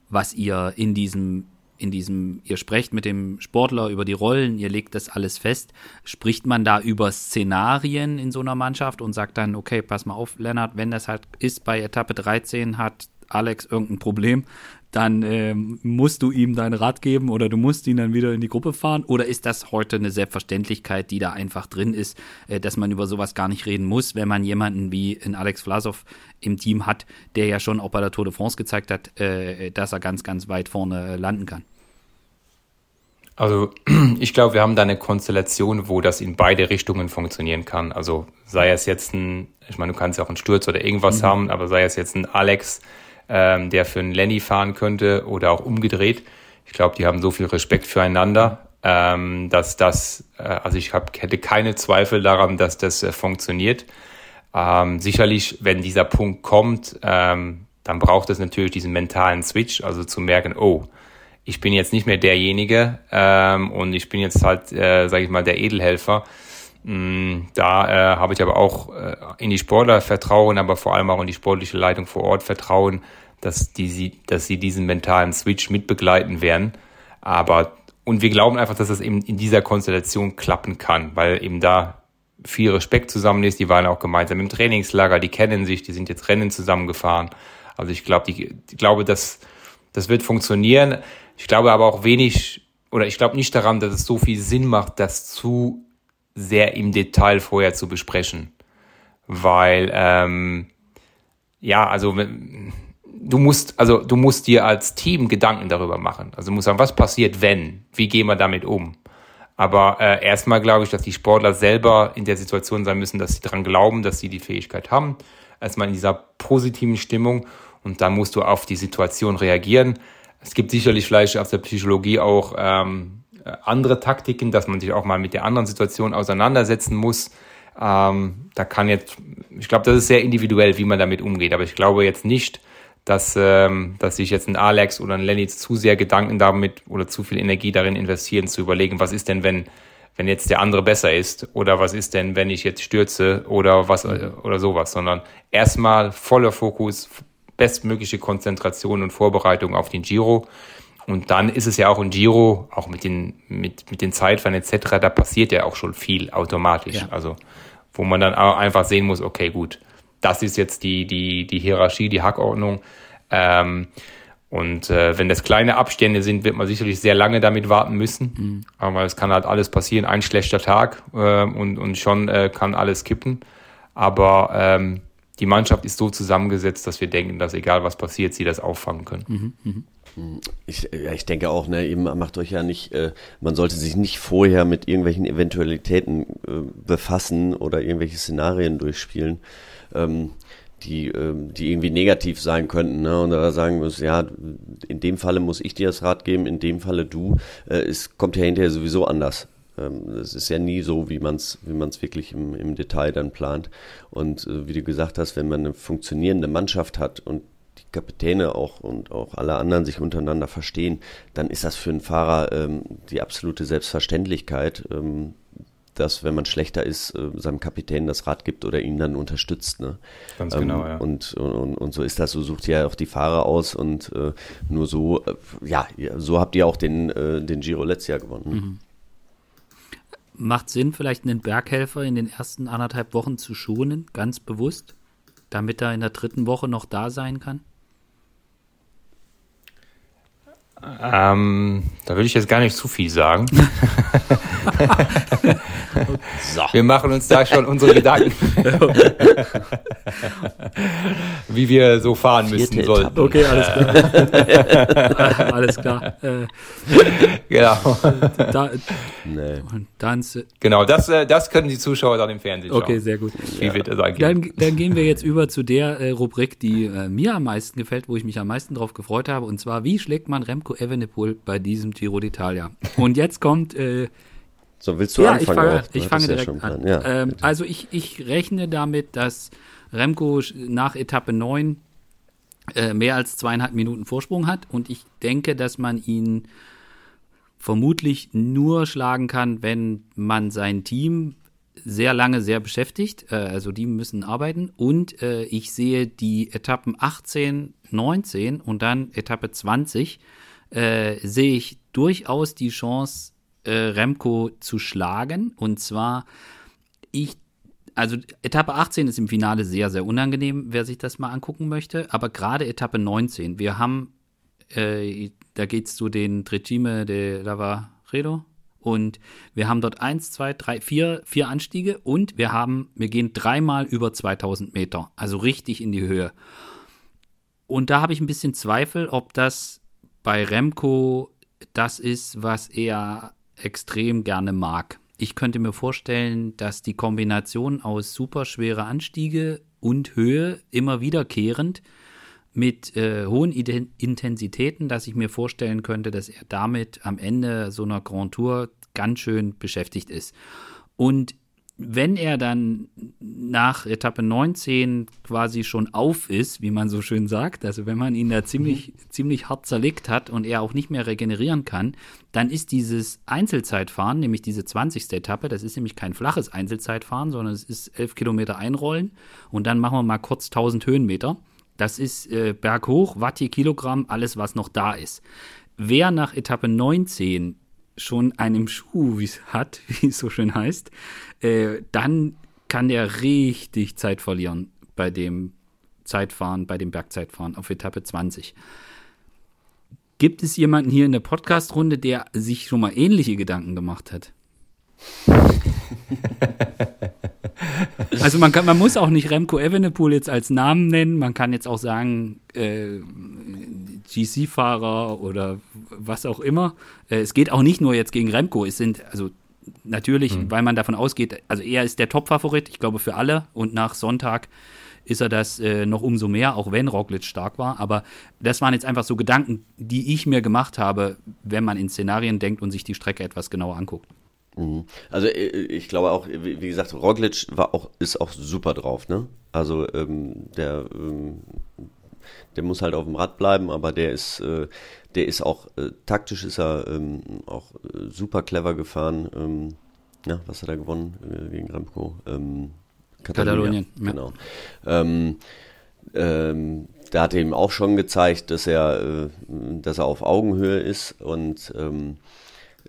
was ihr in diesem, in diesem, ihr sprecht mit dem Sportler über die Rollen, ihr legt das alles fest, spricht man da über Szenarien in so einer Mannschaft und sagt dann, okay, pass mal auf, Lennart, wenn das halt ist bei Etappe 13, hat Alex irgendein Problem, dann ähm, musst du ihm dein Rad geben oder du musst ihn dann wieder in die Gruppe fahren? Oder ist das heute eine Selbstverständlichkeit, die da einfach drin ist, äh, dass man über sowas gar nicht reden muss, wenn man jemanden wie in Alex Vlasov im Team hat, der ja schon auch bei der Tour de France gezeigt hat, äh, dass er ganz, ganz weit vorne landen kann? Also (clears throat) ich glaube, wir haben da eine Konstellation, wo das in beide Richtungen funktionieren kann. Also sei es jetzt ein, ich meine, du kannst ja auch einen Sturz oder irgendwas mhm. haben, aber sei es jetzt ein Alex, ähm, der für einen Lenny fahren könnte oder auch umgedreht. Ich glaube, die haben so viel Respekt füreinander, ähm, dass das, äh, also ich hab, hätte keine Zweifel daran, dass das äh, funktioniert. Ähm, sicherlich, wenn dieser Punkt kommt, ähm, dann braucht es natürlich diesen mentalen Switch, also zu merken, oh, ich bin jetzt nicht mehr derjenige ähm, und ich bin jetzt halt, äh, sage ich mal, der Edelhelfer. Mm, da äh, habe ich aber auch äh, in die Sportler Vertrauen, aber vor allem auch in die sportliche Leitung vor Ort Vertrauen, dass, die, sie, dass sie diesen mentalen Switch mitbegleiten werden. Aber, und wir glauben einfach, dass das eben in dieser Konstellation klappen kann, weil eben da viel Respekt zusammen ist. Die waren auch gemeinsam im Trainingslager, die kennen sich, die sind jetzt Rennen zusammengefahren. Also ich glaube, die, ich glaube, dass das wird funktionieren. Ich glaube aber auch wenig, oder ich glaube nicht daran, dass es so viel Sinn macht, das zu sehr im Detail vorher zu besprechen. Weil, ähm, ja, also du musst, also du musst dir als Team Gedanken darüber machen. Also du musst sagen, was passiert, wenn? Wie gehen wir damit um? Aber äh, erstmal glaube ich, dass die Sportler selber in der Situation sein müssen, dass sie daran glauben, dass sie die Fähigkeit haben. Erstmal in dieser positiven Stimmung und dann musst du auf die Situation reagieren. Es gibt sicherlich vielleicht aus der Psychologie auch ähm, andere Taktiken, dass man sich auch mal mit der anderen Situation auseinandersetzen muss. Ähm, da kann jetzt, ich glaube, das ist sehr individuell, wie man damit umgeht. Aber ich glaube jetzt nicht, dass, ähm, dass sich jetzt ein Alex oder ein Lenny zu sehr Gedanken damit oder zu viel Energie darin investieren, zu überlegen, was ist denn, wenn, wenn jetzt der andere besser ist oder was ist denn, wenn ich jetzt stürze oder was oder sowas, sondern erstmal voller Fokus, bestmögliche Konzentration und Vorbereitung auf den Giro. Und dann ist es ja auch ein Giro, auch mit den, mit, mit den Zeitfahren etc., da passiert ja auch schon viel automatisch. Ja. Also, wo man dann auch einfach sehen muss, okay, gut, das ist jetzt die, die, die Hierarchie, die Hackordnung. Ähm, und äh, wenn das kleine Abstände sind, wird man sicherlich sehr lange damit warten müssen. Mhm. Aber es kann halt alles passieren, ein schlechter Tag äh, und, und schon äh, kann alles kippen. Aber ähm, die Mannschaft ist so zusammengesetzt, dass wir denken, dass egal was passiert, sie das auffangen können. Mhm, mh. Ich, ja, ich denke auch, ne, eben macht euch ja nicht, äh, man sollte sich nicht vorher mit irgendwelchen Eventualitäten äh, befassen oder irgendwelche Szenarien durchspielen, ähm, die, äh, die irgendwie negativ sein könnten. Ne? Und da sagen muss, ja, in dem Falle muss ich dir das Rad geben, in dem Falle du. Äh, es kommt ja hinterher sowieso anders. Ähm, es ist ja nie so, wie man es wie man's wirklich im, im Detail dann plant. Und äh, wie du gesagt hast, wenn man eine funktionierende Mannschaft hat und die Kapitäne auch und auch alle anderen sich untereinander verstehen, dann ist das für einen Fahrer ähm, die absolute Selbstverständlichkeit, ähm, dass, wenn man schlechter ist, äh, seinem Kapitän das Rad gibt oder ihn dann unterstützt. Ne? Ganz genau, ähm, ja. Und, und, und so ist das, so sucht ihr ja auch die Fahrer aus und äh, nur so, äh, ja, so habt ihr auch den, äh, den Giro letztes Jahr gewonnen. Mhm. Macht Sinn, vielleicht einen Berghelfer in den ersten anderthalb Wochen zu schonen, ganz bewusst, damit er in der dritten Woche noch da sein kann? Ähm, da würde ich jetzt gar nicht zu viel sagen. (laughs) so. Wir machen uns da schon unsere Gedanken, (laughs) wie wir so fahren Vierte müssen sollten. Okay, alles klar. (laughs) alles klar. Äh, genau. Da, nee. Und dann, genau, das, äh, das können die Zuschauer dann im Fernsehen schauen. Okay, sehr gut. Wie ja. wird das? Dann, dann gehen wir jetzt über zu der äh, Rubrik, die äh, mir am meisten gefällt, wo ich mich am meisten drauf gefreut habe. Und zwar, wie schlägt man Remco Evenepoel bei diesem Giro d'Italia? Und jetzt kommt äh, so, willst du ja, anfangen? Ich fange, ich fange direkt an. Ja, ähm, also ich, ich rechne damit, dass Remco nach Etappe 9 äh, mehr als zweieinhalb Minuten Vorsprung hat und ich denke, dass man ihn vermutlich nur schlagen kann, wenn man sein Team sehr lange sehr beschäftigt. Äh, also die müssen arbeiten und äh, ich sehe die Etappen 18, 19 und dann Etappe 20 äh, sehe ich durchaus die Chance, äh, Remco zu schlagen. Und zwar, ich, also Etappe 18 ist im Finale sehr, sehr unangenehm, wer sich das mal angucken möchte. Aber gerade Etappe 19, wir haben, äh, da geht es zu den Trecime de Lavaredo. Und wir haben dort eins, zwei, drei, vier, vier Anstiege und wir haben, wir gehen dreimal über 2000 Meter, also richtig in die Höhe. Und da habe ich ein bisschen Zweifel, ob das bei Remco das ist, was er extrem gerne mag. Ich könnte mir vorstellen, dass die Kombination aus superschwere Anstiege und Höhe immer wiederkehrend mit äh, hohen Intensitäten, dass ich mir vorstellen könnte, dass er damit am Ende so einer Grand Tour ganz schön beschäftigt ist. Und wenn er dann nach Etappe 19 quasi schon auf ist, wie man so schön sagt, also wenn man ihn da ziemlich, mhm. ziemlich hart zerlegt hat und er auch nicht mehr regenerieren kann, dann ist dieses Einzelzeitfahren, nämlich diese 20. Etappe, das ist nämlich kein flaches Einzelzeitfahren, sondern es ist 11 Kilometer einrollen und dann machen wir mal kurz 1000 Höhenmeter. Das ist äh, berghoch, Watt je Kilogramm, alles, was noch da ist. Wer nach Etappe 19 schon einen Schuh hat, (laughs) wie es so schön heißt, äh, dann kann der richtig Zeit verlieren bei dem Zeitfahren, bei dem Bergzeitfahren auf Etappe 20. Gibt es jemanden hier in der Podcast-Runde, der sich schon mal ähnliche Gedanken gemacht hat? (laughs) also man kann, man muss auch nicht Remco Evenepoel jetzt als Namen nennen. Man kann jetzt auch sagen äh, GC-Fahrer oder was auch immer. Äh, es geht auch nicht nur jetzt gegen Remco. Es sind also natürlich, mhm. weil man davon ausgeht, also er ist der Top-Favorit, ich glaube für alle. Und nach Sonntag ist er das äh, noch umso mehr, auch wenn Roglic stark war. Aber das waren jetzt einfach so Gedanken, die ich mir gemacht habe, wenn man in Szenarien denkt und sich die Strecke etwas genauer anguckt. Mhm. Also äh, ich glaube auch, wie gesagt, Roglic war auch, ist auch super drauf, ne? Also ähm, der, ähm, der muss halt auf dem Rad bleiben, aber der ist, äh, der ist auch äh, taktisch ist er ähm, auch äh, super clever gefahren. Ähm, ja, was hat er gewonnen äh, gegen Remco? Ähm, Katalonien. Katalonien ja. Genau. Ähm, ähm, da hat er ihm auch schon gezeigt, dass er, äh, dass er auf Augenhöhe ist und ähm,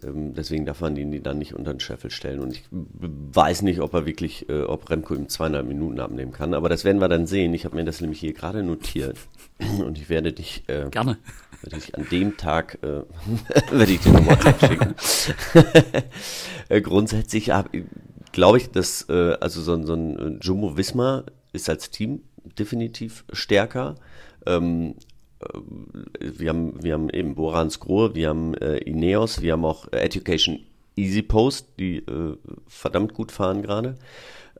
deswegen darf man ihn dann nicht unter den Scheffel stellen. Und ich weiß nicht, ob er wirklich, äh, ob Remco ihm zweieinhalb Minuten abnehmen kann. Aber das werden wir dann sehen. Ich habe mir das nämlich hier gerade notiert. (clears throat) Und ich werde dich. Äh, Gerne. Werde ich an dem Tag, äh, (laughs) werde ich dir nochmal schicken. (laughs) äh, grundsätzlich glaube ich, dass, äh, also so, so ein äh, Jumbo Wismar ist als Team definitiv stärker. Ähm, äh, wir haben, wir haben eben Borans Grohe, wir haben äh, Ineos, wir haben auch Education Easy Post, die äh, verdammt gut fahren gerade.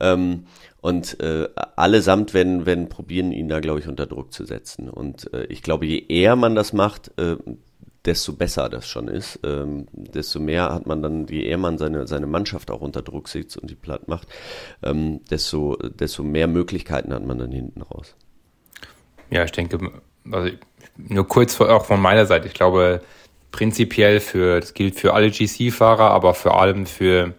Ähm, und äh, allesamt werden, werden probieren, ihn da, glaube ich, unter Druck zu setzen. Und äh, ich glaube, je eher man das macht, äh, desto besser das schon ist. Ähm, desto mehr hat man dann, je eher man seine, seine Mannschaft auch unter Druck sitzt und die platt macht, ähm, desto, desto mehr Möglichkeiten hat man dann hinten raus. Ja, ich denke, also nur kurz auch von meiner Seite. Ich glaube, prinzipiell für, das gilt für alle GC-Fahrer, aber vor allem für,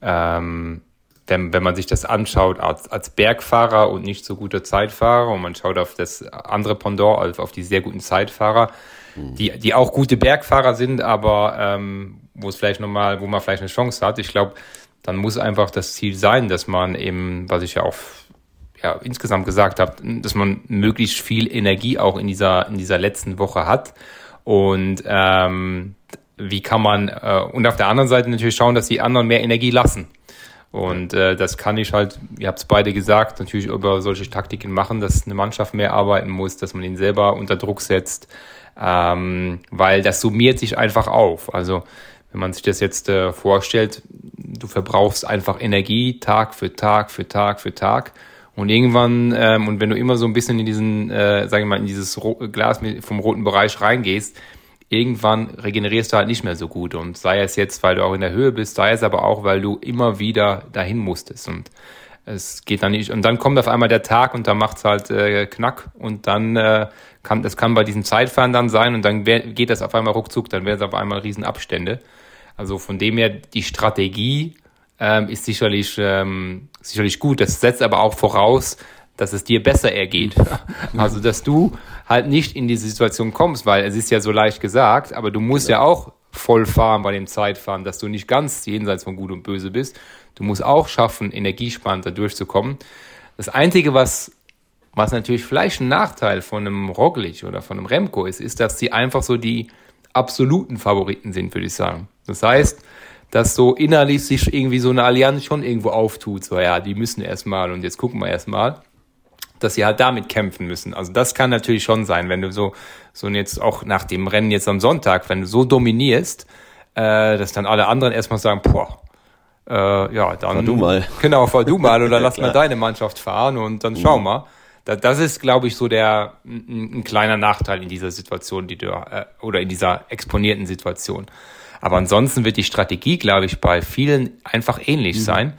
ähm, wenn, wenn man sich das anschaut als, als Bergfahrer und nicht so guter Zeitfahrer und man schaut auf das andere Pendant, also auf die sehr guten Zeitfahrer, mhm. die, die auch gute Bergfahrer sind, aber ähm, wo es vielleicht nochmal, wo man vielleicht eine Chance hat. Ich glaube, dann muss einfach das Ziel sein, dass man eben, was ich ja auch ja, insgesamt gesagt habe, dass man möglichst viel Energie auch in dieser, in dieser letzten Woche hat. Und ähm, wie kann man, äh, und auf der anderen Seite natürlich schauen, dass die anderen mehr Energie lassen. Und äh, das kann ich halt, ihr habt es beide gesagt, natürlich über solche Taktiken machen, dass eine Mannschaft mehr arbeiten muss, dass man ihn selber unter Druck setzt, ähm, weil das summiert sich einfach auf. Also wenn man sich das jetzt äh, vorstellt, du verbrauchst einfach Energie Tag für Tag für Tag für Tag und irgendwann, ähm, und wenn du immer so ein bisschen in diesen, äh, sag ich mal, in dieses Ro Glas vom roten Bereich reingehst, irgendwann regenerierst du halt nicht mehr so gut. Und sei es jetzt, weil du auch in der Höhe bist, sei es aber auch, weil du immer wieder dahin musstest. Und es geht dann nicht. Und dann kommt auf einmal der Tag und da macht's halt äh, Knack. Und dann äh, kann, das kann bei diesem Zeitfahren dann sein und dann geht das auf einmal ruckzuck, dann werden es auf einmal Riesenabstände. Also von dem her die Strategie ähm, ist sicherlich, ähm, sicherlich gut. Das setzt aber auch voraus, dass es dir besser ergeht. (laughs) Also, dass du halt nicht in diese Situation kommst, weil es ist ja so leicht gesagt, aber du musst ja, ja auch voll fahren bei dem Zeitfahren, dass du nicht ganz jenseits von Gut und Böse bist. Du musst auch schaffen, energiespannt da durchzukommen. Das Einzige, was, was natürlich vielleicht ein Nachteil von einem Roglic oder von einem Remco ist, ist, dass sie einfach so die absoluten Favoriten sind, würde ich sagen. Das heißt, dass so innerlich sich irgendwie so eine Allianz schon irgendwo auftut. So, ja, die müssen erstmal und jetzt gucken wir erstmal, dass sie halt damit kämpfen müssen. Also das kann natürlich schon sein, wenn du so, so jetzt auch nach dem Rennen jetzt am Sonntag, wenn du so dominierst, äh, dass dann alle anderen erstmal sagen, boah, äh, ja, dann. Fahr du mal. (laughs) Genau, fahr du mal oder (laughs) lass mal deine Mannschaft fahren und dann schau mhm. mal. Das ist, glaube ich, so der ein, ein, kleiner Nachteil in dieser Situation, die du äh, oder in dieser exponierten Situation. Aber ansonsten wird die Strategie, glaube ich, bei vielen einfach ähnlich mhm. sein.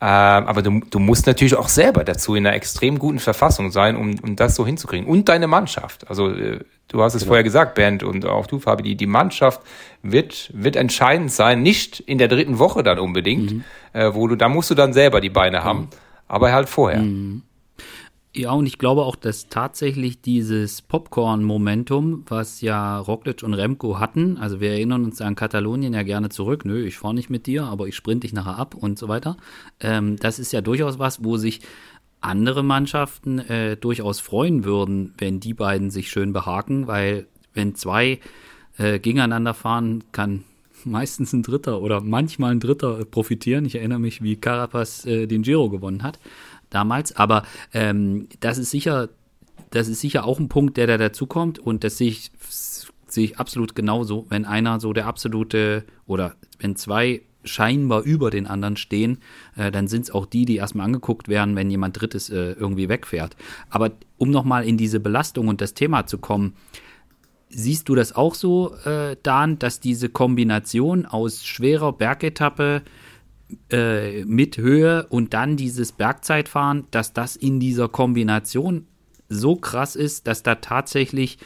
Ähm, aber du, du musst natürlich auch selber dazu in einer extrem guten Verfassung sein, um, um das so hinzukriegen. Und deine Mannschaft. Also äh, du hast es genau. vorher gesagt, Bernd, und auch du, Fabi, die, die Mannschaft wird, wird entscheidend sein. Nicht in der dritten Woche dann unbedingt, mhm. äh, wo du, da musst du dann selber die Beine haben, mhm. aber halt vorher. Mhm. Ja, und ich glaube auch, dass tatsächlich dieses Popcorn-Momentum, was ja Roglic und Remco hatten, also wir erinnern uns an Katalonien ja gerne zurück, nö, ich fahre nicht mit dir, aber ich sprint dich nachher ab und so weiter. Ähm, das ist ja durchaus was, wo sich andere Mannschaften äh, durchaus freuen würden, wenn die beiden sich schön behaken, weil wenn zwei äh, gegeneinander fahren, kann (laughs) meistens ein Dritter oder manchmal ein Dritter profitieren. Ich erinnere mich, wie Carapaz äh, den Giro gewonnen hat damals. Aber ähm, das ist sicher, das ist sicher auch ein Punkt, der da dazukommt und das sehe ich, sehe ich absolut genauso. Wenn einer so der absolute oder wenn zwei scheinbar über den anderen stehen, äh, dann sind es auch die, die erstmal angeguckt werden, wenn jemand Drittes äh, irgendwie wegfährt. Aber um nochmal in diese Belastung und das Thema zu kommen, siehst du das auch so, äh, Dan, dass diese Kombination aus schwerer Bergetappe äh, mit Höhe und dann dieses Bergzeitfahren, dass das in dieser Kombination so krass ist, dass da tatsächlich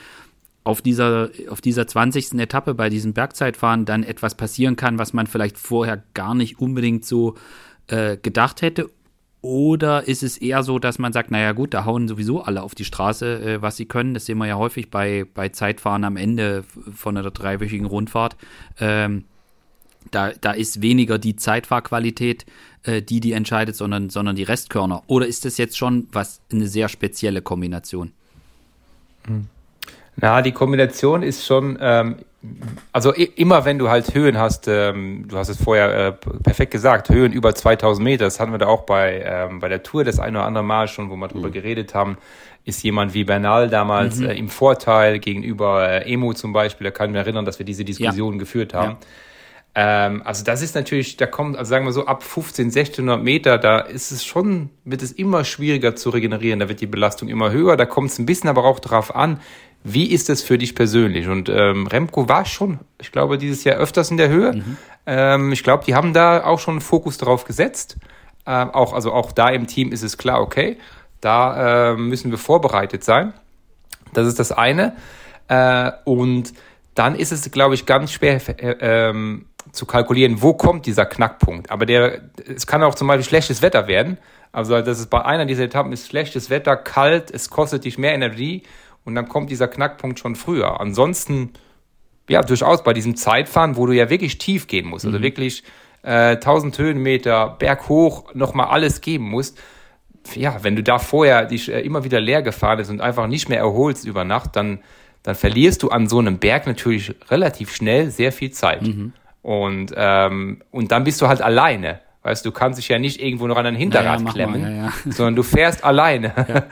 auf dieser, auf dieser 20. Etappe bei diesem Bergzeitfahren dann etwas passieren kann, was man vielleicht vorher gar nicht unbedingt so äh, gedacht hätte. Oder ist es eher so, dass man sagt, naja gut, da hauen sowieso alle auf die Straße, äh, was sie können. Das sehen wir ja häufig bei, bei Zeitfahren am Ende von einer dreiwöchigen Rundfahrt. Ähm, da, da ist weniger die Zeitfahrqualität, äh, die die entscheidet, sondern, sondern die Restkörner. Oder ist das jetzt schon was eine sehr spezielle Kombination? Hm. Na, die Kombination ist schon, ähm, also immer wenn du halt Höhen hast, ähm, du hast es vorher äh, perfekt gesagt, Höhen über 2000 Meter, das hatten wir da auch bei, ähm, bei der Tour das ein oder andere Mal schon, wo wir drüber mhm. geredet haben, ist jemand wie Bernal damals mhm. äh, im Vorteil gegenüber äh, Emo zum Beispiel, da kann ich mich erinnern, dass wir diese Diskussion ja. geführt haben. Ja. Ähm, also das ist natürlich, da kommt, also sagen wir so, ab 15, 1600 Meter, da ist es schon, wird es immer schwieriger zu regenerieren, da wird die Belastung immer höher, da kommt es ein bisschen aber auch darauf an, wie ist es für dich persönlich? Und ähm, Remco war schon, ich glaube, dieses Jahr öfters in der Höhe. Mhm. Ähm, ich glaube, die haben da auch schon einen Fokus drauf gesetzt. Ähm, auch, also auch da im Team ist es klar, okay, da äh, müssen wir vorbereitet sein. Das ist das eine. Äh, und dann ist es, glaube ich, ganz schwer äh, ähm, zu kalkulieren, wo kommt dieser Knackpunkt. Aber der, es kann auch zum Beispiel schlechtes Wetter werden. Also das ist bei einer dieser Etappen ist schlechtes Wetter, kalt, es kostet dich mehr Energie und dann kommt dieser Knackpunkt schon früher. Ansonsten, ja, durchaus bei diesem Zeitfahren, wo du ja wirklich tief gehen musst, also mhm. wirklich äh, 1000 Höhenmeter berghoch nochmal alles geben musst. Ja, wenn du da vorher dich äh, immer wieder leer gefahren bist und einfach nicht mehr erholst über Nacht, dann, dann verlierst du an so einem Berg natürlich relativ schnell sehr viel Zeit. Mhm. Und, ähm, und dann bist du halt alleine. Weißt du, kannst dich ja nicht irgendwo noch an ein Hinterrad naja, klemmen, mal, ja, ja. (laughs) sondern du fährst alleine. Ja.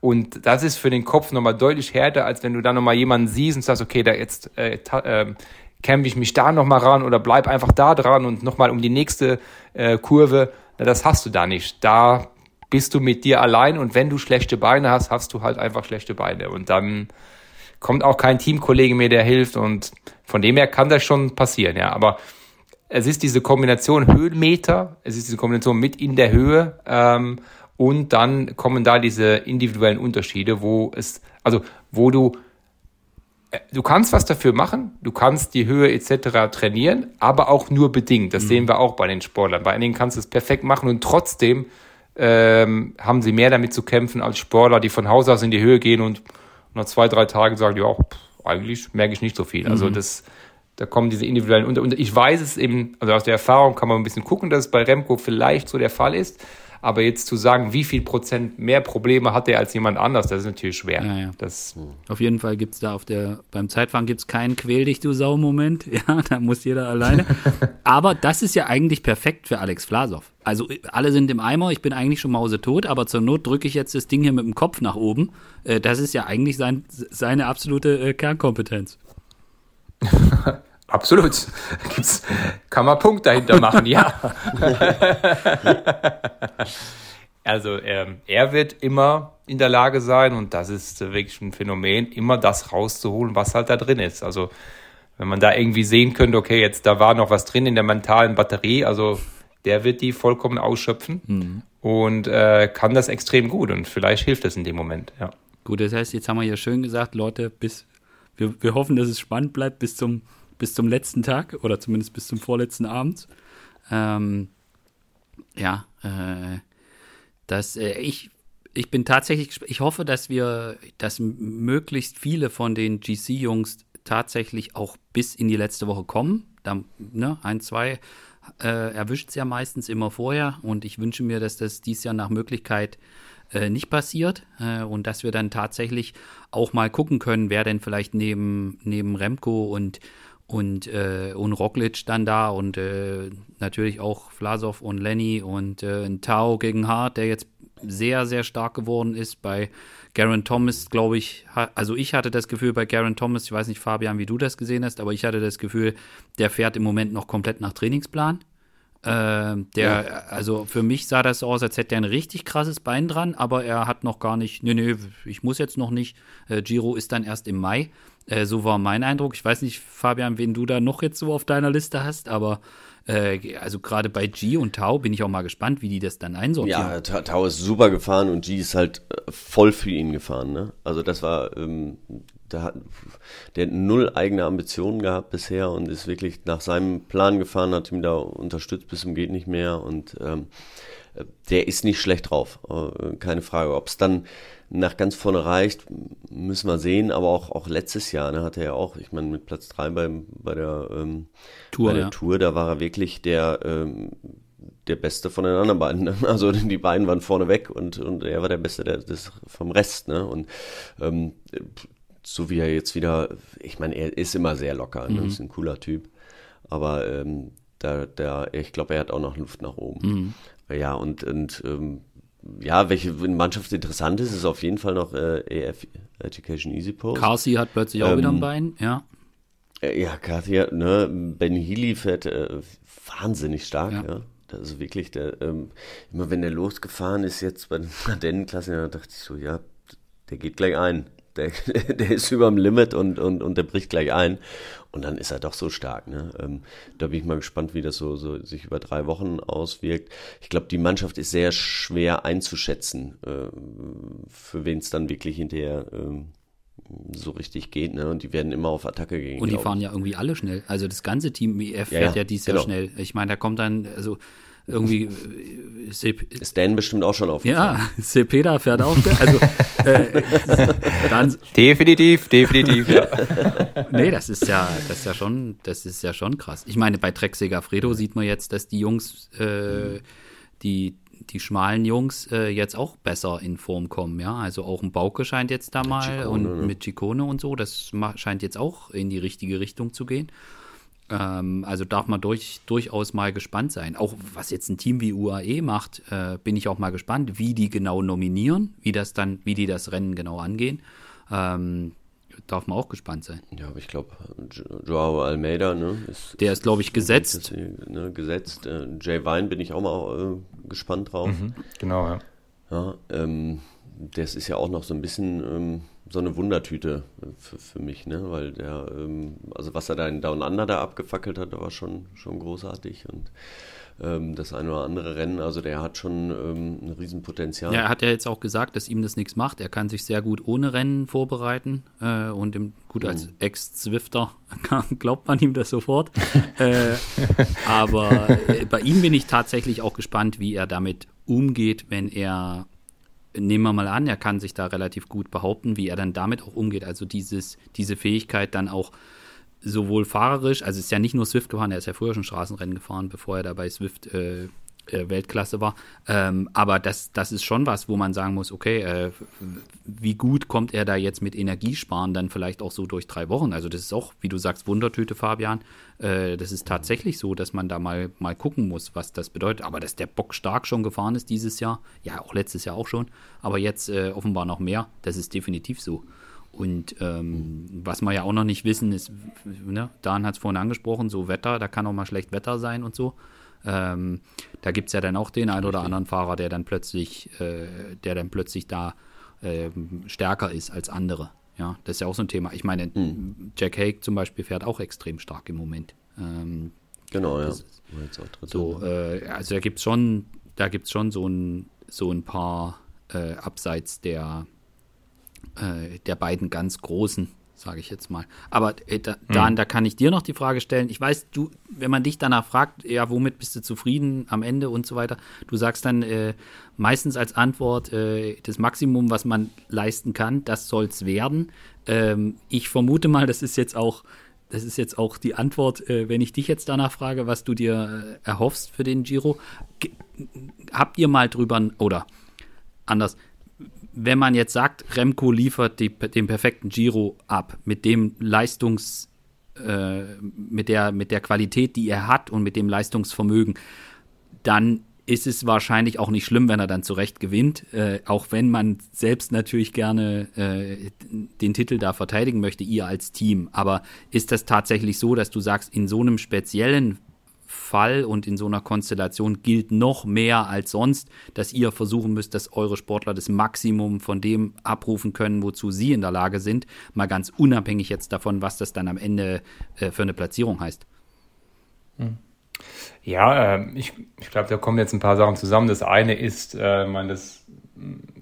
Und das ist für den Kopf nochmal deutlich härter, als wenn du dann nochmal jemanden siehst und sagst, okay, da jetzt äh, äh, kämpfe ich mich da nochmal ran oder bleib einfach da dran und nochmal um die nächste äh, Kurve. Na, das hast du da nicht. Da bist du mit dir allein und wenn du schlechte Beine hast, hast du halt einfach schlechte Beine. Und dann kommt auch kein Teamkollege mehr, der hilft. Und von dem her kann das schon passieren, ja. Aber es ist diese Kombination Höhenmeter, es ist diese Kombination mit in der Höhe. Ähm, und dann kommen da diese individuellen Unterschiede, wo es, also wo du, äh, du kannst was dafür machen, du kannst die Höhe etc. trainieren, aber auch nur bedingt. Das mhm. sehen wir auch bei den Sportlern. Bei einigen kannst du es perfekt machen und trotzdem ähm, haben sie mehr damit zu kämpfen als Sportler, die von Haus aus in die Höhe gehen und nach zwei, drei Tagen sagen, ja, pff, eigentlich merke ich nicht so viel. Also mhm. Das, da kommen diese individuellen Unter. Und ich weiß es eben, also aus der Erfahrung kann man ein bisschen gucken, dass es bei Remco vielleicht so der Fall ist. Aber jetzt zu sagen, wie viel Prozent mehr Probleme hat er als jemand anders, das ist natürlich schwer. Ja, ja. Das auf jeden Fall gibt es da auf der, beim Zeitfahren gibt es keinen Quäl dich, du Sau-Moment. (laughs) Ja, da muss jeder alleine. (laughs) aber das ist ja eigentlich perfekt für Alex Vlasov. Also alle sind im Eimer, ich bin eigentlich schon mausetot, aber zur Not drücke ich jetzt das Ding hier mit dem Kopf nach oben. Äh, das ist ja eigentlich sein, seine absolute äh, Kernkompetenz. (laughs) Absolut. (laughs) Gibt's, kann man Punkt dahinter machen, ja. (laughs) also ähm, er wird immer in der Lage sein, und das ist wirklich ein Phänomen, immer das rauszuholen, was halt da drin ist. Also wenn man da irgendwie sehen könnte, okay, jetzt da war noch was drin in der mentalen Batterie, also der wird die vollkommen ausschöpfen mhm. und äh, kann das extrem gut und vielleicht hilft es in dem Moment, ja. Gut, das heißt, jetzt haben wir ja schön gesagt, Leute, bis wir, wir hoffen, dass es spannend bleibt bis zum bis zum letzten Tag oder zumindest bis zum vorletzten Abend. Ähm, ja, äh, dass äh, ich ich bin tatsächlich, ich hoffe, dass wir, dass möglichst viele von den GC-Jungs tatsächlich auch bis in die letzte Woche kommen. Da, ne, ein, zwei äh, erwischt es ja meistens immer vorher und ich wünsche mir, dass das dies Jahr nach Möglichkeit äh, nicht passiert äh, und dass wir dann tatsächlich auch mal gucken können, wer denn vielleicht neben, neben Remco und und, äh, und Roglic dann da und äh, natürlich auch Vlasov und Lenny und äh, ein Tao gegen Hart, der jetzt sehr, sehr stark geworden ist. Bei Garen Thomas, glaube ich, also ich hatte das Gefühl bei Garen Thomas, ich weiß nicht, Fabian, wie du das gesehen hast, aber ich hatte das Gefühl, der fährt im Moment noch komplett nach Trainingsplan. Äh, der, ja. also für mich sah das so aus, als hätte er ein richtig krasses Bein dran, aber er hat noch gar nicht, nee, nee, ich muss jetzt noch nicht. Äh, Giro ist dann erst im Mai. Äh, so war mein Eindruck. Ich weiß nicht, Fabian, wen du da noch jetzt so auf deiner Liste hast, aber äh, also gerade bei G und Tau bin ich auch mal gespannt, wie die das dann einsortieren. Ja, Tau ist super gefahren und G ist halt äh, voll für ihn gefahren. Ne? Also das war, ähm, der hat, der hat null eigene Ambitionen gehabt bisher und ist wirklich nach seinem Plan gefahren, hat ihm da unterstützt bis zum geht nicht mehr und ähm, der ist nicht schlecht drauf, äh, keine Frage. Ob es dann nach ganz vorne reicht, müssen wir sehen, aber auch, auch letztes Jahr ne, hatte er ja auch, ich meine, mit Platz 3 bei, bei der, ähm, Tour, bei der ja. Tour, da war er wirklich der, ähm, der Beste von den anderen beiden. Ne? (laughs) Also die beiden waren vorne weg und, und er war der Beste der, des, vom Rest. Ne? Und ähm, so wie er jetzt wieder, ich meine, er ist immer sehr locker, ne? mhm. ist ein cooler Typ. Aber ähm, da, da, ich glaube, er hat auch noch Luft nach oben. Mhm. Ja, und, und ähm, ja, welche Mannschaft interessant ist, ist auf jeden Fall noch äh, EF Education Easy Post. Carsi hat plötzlich auch ähm, wieder ein Bein, ja. Äh, ja, Carsi hat, ne, Ben Healy fährt äh, wahnsinnig stark, ja. ja. Das ist wirklich der, ähm, immer wenn der losgefahren ist jetzt bei den Ardennenklassen, da dachte ich so, ja, der geht gleich ein. Der, (laughs) der ist über dem Limit und, und, und der bricht gleich ein. Und dann ist er doch so stark. Ne? Ähm, da bin ich mal gespannt, wie das so, so sich über drei Wochen auswirkt. Ich glaube, die Mannschaft ist sehr schwer einzuschätzen, äh, für wen es dann wirklich hinterher ähm, so richtig geht. Ne? Und die werden immer auf Attacke gehen. Und die fahren ja irgendwie alle schnell. Also das ganze Team EF fährt ja, ja dies Jahr genau. schnell. Ich meine, da kommt dann, also irgendwie äh, Sep ist Dan bestimmt auch schon aufgefallen. Ja, Cepeda (laughs) fährt auch. Also äh, dann, (laughs) definitiv, definitiv. Ja. (laughs) nee, das ist ja, das ist ja schon, das ist ja schon krass. Ich meine, bei Trek Segafredo sieht man jetzt, dass die Jungs, äh, die die schmalen Jungs äh, jetzt auch besser in Form kommen, ja. Also auch ein Bauke scheint jetzt da mal Chicone, und ne? mit Chicone und so, das scheint jetzt auch in die richtige Richtung zu gehen. Ähm, also darf man durch, durchaus mal gespannt sein. Auch was jetzt ein Team wie UAE macht, äh, bin ich auch mal gespannt, wie die genau nominieren, wie das dann, wie die das Rennen genau angehen. Ähm, darf man auch gespannt sein. Ja, aber ich glaube, Joao Almeida, ne, ist, Der ist, glaube ich, gesetzt. Ist, ne, gesetzt. Äh, Jay Vine bin ich auch mal äh, gespannt drauf. Mhm, genau, ja. Ja, ähm, das ist ja auch noch so ein bisschen ähm, so eine Wundertüte für, für mich, ne? Weil der, ähm, also was er da in Down Under da abgefackelt hat, war schon, schon großartig und ähm, das eine oder andere Rennen, also der hat schon ähm, ein Riesenpotenzial. Ja, er hat ja jetzt auch gesagt, dass ihm das nichts macht. Er kann sich sehr gut ohne Rennen vorbereiten äh, und im, gut als mhm. Ex-Zwifter (laughs) glaubt man ihm das sofort. (laughs) äh, aber äh, bei ihm bin ich tatsächlich auch gespannt, wie er damit umgeht, wenn er nehmen wir mal an, er kann sich da relativ gut behaupten, wie er dann damit auch umgeht. Also dieses, diese Fähigkeit dann auch sowohl fahrerisch, also ist ja nicht nur Swift gefahren, er ist ja früher schon Straßenrennen gefahren, bevor er da bei Swift äh, Weltklasse war. Ähm, aber das, das ist schon was, wo man sagen muss, okay, äh, wie gut kommt er da jetzt mit Energiesparen dann vielleicht auch so durch drei Wochen? Also das ist auch, wie du sagst, Wundertüte, Fabian. Äh, das ist tatsächlich so, dass man da mal, mal gucken muss, was das bedeutet. Aber dass der Bock stark schon gefahren ist dieses Jahr, ja, auch letztes Jahr auch schon, aber jetzt äh, offenbar noch mehr, das ist definitiv so. Und ähm, was wir ja auch noch nicht wissen, ist, ne, Dan hat es vorhin angesprochen, so Wetter, da kann auch mal schlecht Wetter sein und so. Ähm, da gibt es ja dann auch den einen oder anderen Fahrer, der dann plötzlich, äh, der dann plötzlich da äh, stärker ist als andere. Ja, das ist ja auch so ein Thema. Ich meine, mhm. Jack Hague zum Beispiel fährt auch extrem stark im Moment. Ähm, genau, ja. So, äh, also da gibt es schon, da gibt's schon so ein, so ein paar äh, abseits der, äh, der beiden ganz großen sage ich jetzt mal. Aber äh, da, mhm. Dan, da kann ich dir noch die Frage stellen. Ich weiß, du, wenn man dich danach fragt, ja, womit bist du zufrieden am Ende und so weiter, du sagst dann äh, meistens als Antwort, äh, das Maximum, was man leisten kann, das soll es werden. Ähm, ich vermute mal, das ist jetzt auch, das ist jetzt auch die Antwort, äh, wenn ich dich jetzt danach frage, was du dir äh, erhoffst für den Giro. G habt ihr mal drüber, oder anders, wenn man jetzt sagt, Remco liefert die, den perfekten Giro ab mit dem Leistungs, äh, mit der, mit der Qualität, die er hat und mit dem Leistungsvermögen, dann ist es wahrscheinlich auch nicht schlimm, wenn er dann zurecht gewinnt, äh, auch wenn man selbst natürlich gerne äh, den Titel da verteidigen möchte, ihr als Team. Aber ist das tatsächlich so, dass du sagst, in so einem speziellen Fall und in so einer Konstellation gilt noch mehr als sonst, dass ihr versuchen müsst, dass eure Sportler das Maximum von dem abrufen können, wozu sie in der Lage sind, mal ganz unabhängig jetzt davon, was das dann am Ende äh, für eine Platzierung heißt. Ja, äh, ich, ich glaube, da kommen jetzt ein paar Sachen zusammen. Das eine ist, äh, man, das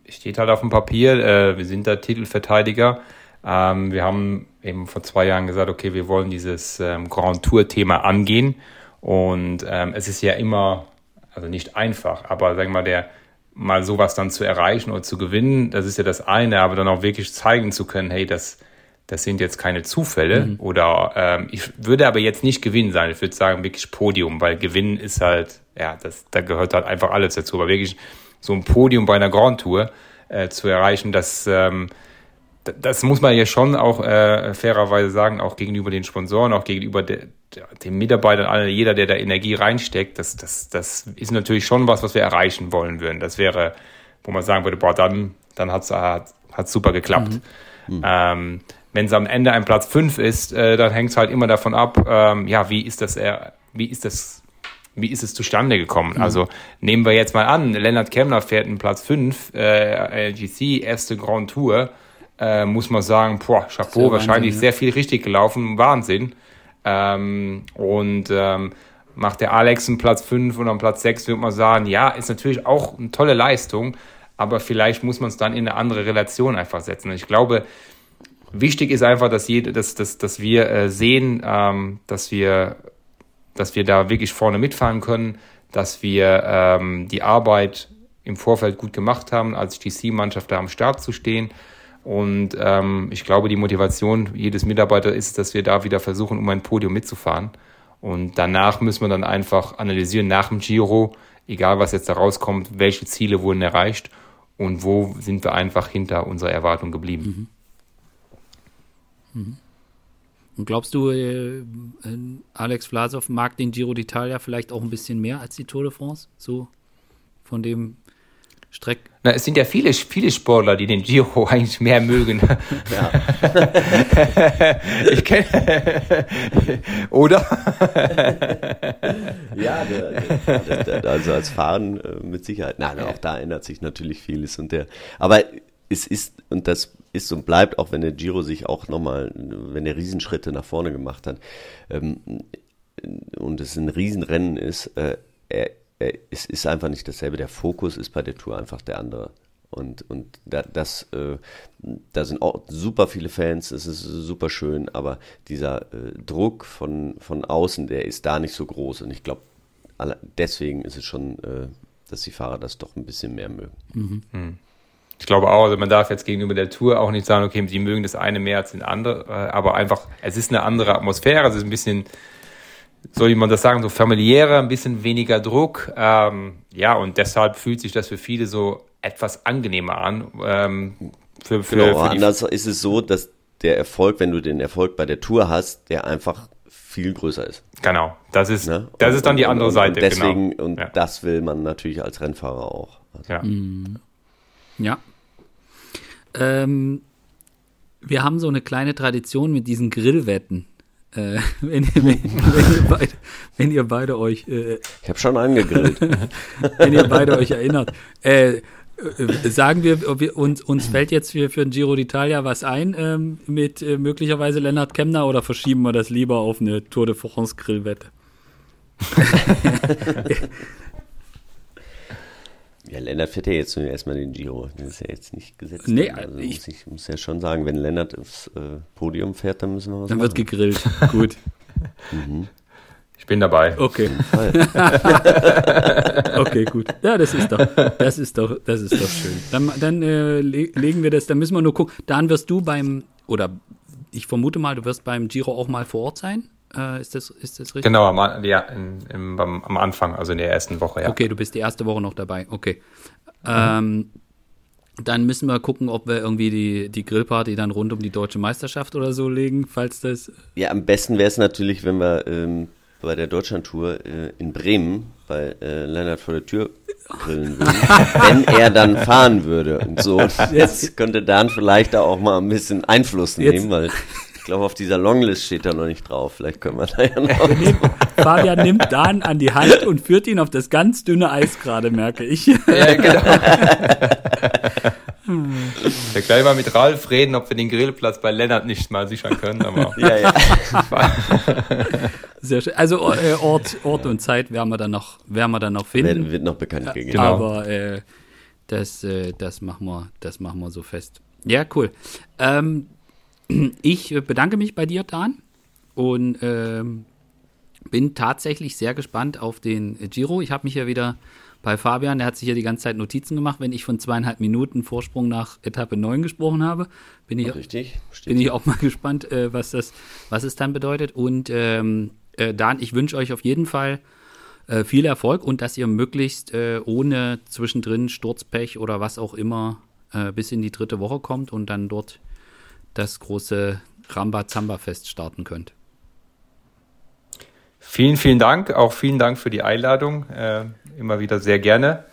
steht halt auf dem Papier, äh, wir sind da Titelverteidiger. Ähm, wir haben eben vor zwei Jahren gesagt, okay, wir wollen dieses ähm, Grand Tour-Thema angehen. Und ähm, es ist ja immer, also nicht einfach, aber sagen wir mal, der mal sowas dann zu erreichen oder zu gewinnen, das ist ja das eine, aber dann auch wirklich zeigen zu können, hey, das, das sind jetzt keine Zufälle. Mhm. Oder ähm, ich würde aber jetzt nicht gewinnen sein. Ich würde sagen, wirklich Podium, weil gewinnen ist halt, ja, das, da gehört halt einfach alles dazu. Aber wirklich so ein Podium bei einer Grand Tour äh, zu erreichen, das, ähm, das muss man ja schon auch äh, fairerweise sagen, auch gegenüber den Sponsoren, auch gegenüber de, de, den Mitarbeitern, alle, jeder, der da Energie reinsteckt, das, das, das ist natürlich schon was, was wir erreichen wollen würden. Das wäre, wo man sagen würde, boah, dann, dann hat's, hat es super geklappt. Mhm. Mhm. Ähm, wenn es am Ende ein Platz 5 ist, äh, dann hängt es halt immer davon ab, ähm, ja, wie ist das, äh, wie ist das, wie ist es zustande gekommen? Mhm. Also nehmen wir jetzt mal an, Lennart Kemmler fährt einen Platz 5, äh, LGC, erste Grand Tour, äh, muss man sagen, boah, Chapeau, sehr wahrscheinlich Wahnsinn, sehr viel richtig gelaufen, Wahnsinn. Ähm, und ähm, macht der Alex einen Platz 5 und am Platz 6, würde man sagen, ja, ist natürlich auch eine tolle Leistung, aber vielleicht muss man es dann in eine andere Relation einfach setzen. ich glaube, wichtig ist einfach, dass, jede, dass, dass, dass wir äh, sehen, ähm, dass, wir, dass wir da wirklich vorne mitfahren können, dass wir ähm, die Arbeit im Vorfeld gut gemacht haben, als GC-Mannschaft da am Start zu stehen und ähm, ich glaube, die Motivation jedes Mitarbeiter ist, dass wir da wieder versuchen, um ein Podium mitzufahren. Und danach müssen wir dann einfach analysieren, nach dem Giro, egal was jetzt da rauskommt, welche Ziele wurden erreicht und wo sind wir einfach hinter unserer Erwartung geblieben. Mhm. Mhm. Und glaubst du, äh, Alex Vlasov mag den Giro d'Italia vielleicht auch ein bisschen mehr als die Tour de France? So von dem Streck. Na, es sind ja viele, viele Sportler, die den Giro (laughs) eigentlich mehr mögen. Ja. ich kenne. Oder? ja, der, der, der, also als Fahren äh, mit Sicherheit. Nein, auch da ändert sich natürlich vieles. Und der, aber es ist, und das ist und bleibt, auch wenn der Giro sich auch nochmal, wenn er Riesenschritte nach vorne gemacht hat, ähm, und es ein Riesenrennen ist, äh, er es ist einfach nicht dasselbe. Der Fokus ist bei der Tour einfach der andere. Und, und da, das, äh, da sind auch super viele Fans, es ist super schön, aber dieser äh, Druck von, von außen, der ist da nicht so groß. Und ich glaube, deswegen ist es schon, äh, dass die Fahrer das doch ein bisschen mehr mögen. Mhm. Hm. Ich glaube auch, also man darf jetzt gegenüber der Tour auch nicht sagen, okay, sie mögen das eine mehr als den andere, äh, aber einfach, es ist eine andere Atmosphäre, es ist ein bisschen soll man das sagen, so familiärer, ein bisschen weniger Druck. Ähm, ja, und deshalb fühlt sich das für viele so etwas angenehmer an. Ähm, für, für, genau, für anders ist es so, dass der Erfolg, wenn du den Erfolg bei der Tour hast, der einfach viel größer ist. Genau, das ist, ne? das ist dann die andere und, Seite. Und deswegen, genau. und ja. das will man natürlich als Rennfahrer auch. Also. Ja. Mhm. ja. Ähm, wir haben so eine kleine Tradition mit diesen Grillwetten. Äh, (laughs) wenn, wenn, wenn, ihr beide, wenn, ihr beide, euch. Äh, ich habe schon angegrillt. (laughs) wenn ihr beide euch erinnert. Äh, äh, sagen wir, wir, uns, uns fällt jetzt für, für den Giro d'Italia was ein ähm, mit äh, möglicherweise Lennart Kemner oder verschieben wir das lieber auf eine Tour de France Grillwette? (laughs) Ja, Lennart fährt ja jetzt nur erstmal den Giro. Das ist ja jetzt nicht gesetzt. Nee, also ich muss, ich muss ja schon sagen, wenn Lennart aufs äh, Podium fährt, dann müssen wir was Dann machen. wird gegrillt. (laughs) Gut. mhm. Ich bin dabei. Okay. (laughs) okay, gut. Ja, das ist doch, das ist doch, das ist doch schön. Dann, dann äh, legen wir das, dann müssen wir nur gucken. Dann wirst du beim, oder ich vermute mal, du wirst beim Giro auch mal vor Ort sein. Äh, ist, das, ist das richtig? Genau, am, ja, in, im, am Anfang, also in der ersten Woche, ja. Okay, du bist die erste Woche noch dabei. Okay. Mhm. Ähm, dann müssen wir gucken, ob wir irgendwie die, die Grillparty dann rund um die deutsche Meisterschaft oder so legen, falls das. Ja, am besten wäre es natürlich, wenn wir ähm, bei der Deutschlandtour äh, in Bremen bei äh, Lennart vor der Tür grillen würden, (laughs) wenn er dann fahren würde und so. Das könnte dann vielleicht auch mal ein bisschen Einfluss nehmen, Jetzt. weil glaube, auf dieser Longlist steht er noch nicht drauf. Vielleicht können wir da ja noch. Nehmen, Fabian nimmt Dan an die Hand und führt ihn auf das ganz dünne Eis gerade, merke ich. Ja, genau. (laughs) Ja, gleich mal mit Ralf reden, ob wir den Grillplatz bei Lennart nicht mal sichern können. Aber (laughs) ja, ja. Sehr schön. Also äh, Ort, Ort und Zeit werden wir dann noch, werden wir dann noch finden. Wird, wird noch bekannt gegeben. Genau. Aber äh, das, äh, das, machen wir, das machen wir so fest. Ja, cool. Ähm, ich bedanke mich bei dir, Dan. Und ähm, bin tatsächlich sehr gespannt auf den Giro. Ich habe mich ja wieder bei Fabian, der hat sich ja die ganze Zeit Notizen gemacht, wenn ich von zweieinhalb Minuten Vorsprung nach Etappe 9 gesprochen habe. Bin ich, Richtig, bin ich auch mal (laughs) gespannt, äh, was, das, was es dann bedeutet. Und ähm, äh, Dan, ich wünsche euch auf jeden Fall äh, viel Erfolg und dass ihr möglichst äh, ohne zwischendrin Sturzpech oder was auch immer äh, bis in die dritte Woche kommt und dann dort das große Ramba-Zamba-Fest starten könnt. Vielen, vielen Dank. Auch vielen Dank für die Einladung. Äh, immer wieder sehr gerne.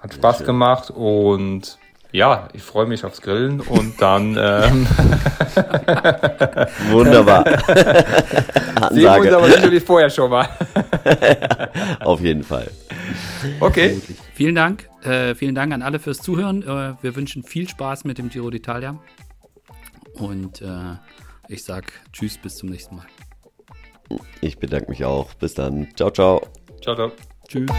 Hat Spaß gemacht und ja, ich freue mich aufs Grillen und dann. Ähm (laughs) Wunderbar. (laughs) Sehen wir uns aber natürlich vorher schon mal. (laughs) Auf jeden Fall. Okay. Vielen Dank. Äh, vielen Dank an alle fürs Zuhören. Äh, wir wünschen viel Spaß mit dem Giro d'Italia. Und äh, ich sag Tschüss, bis zum nächsten Mal. Ich bedanke mich auch. Bis dann. Ciao, ciao. Ciao, ciao. Tschüss.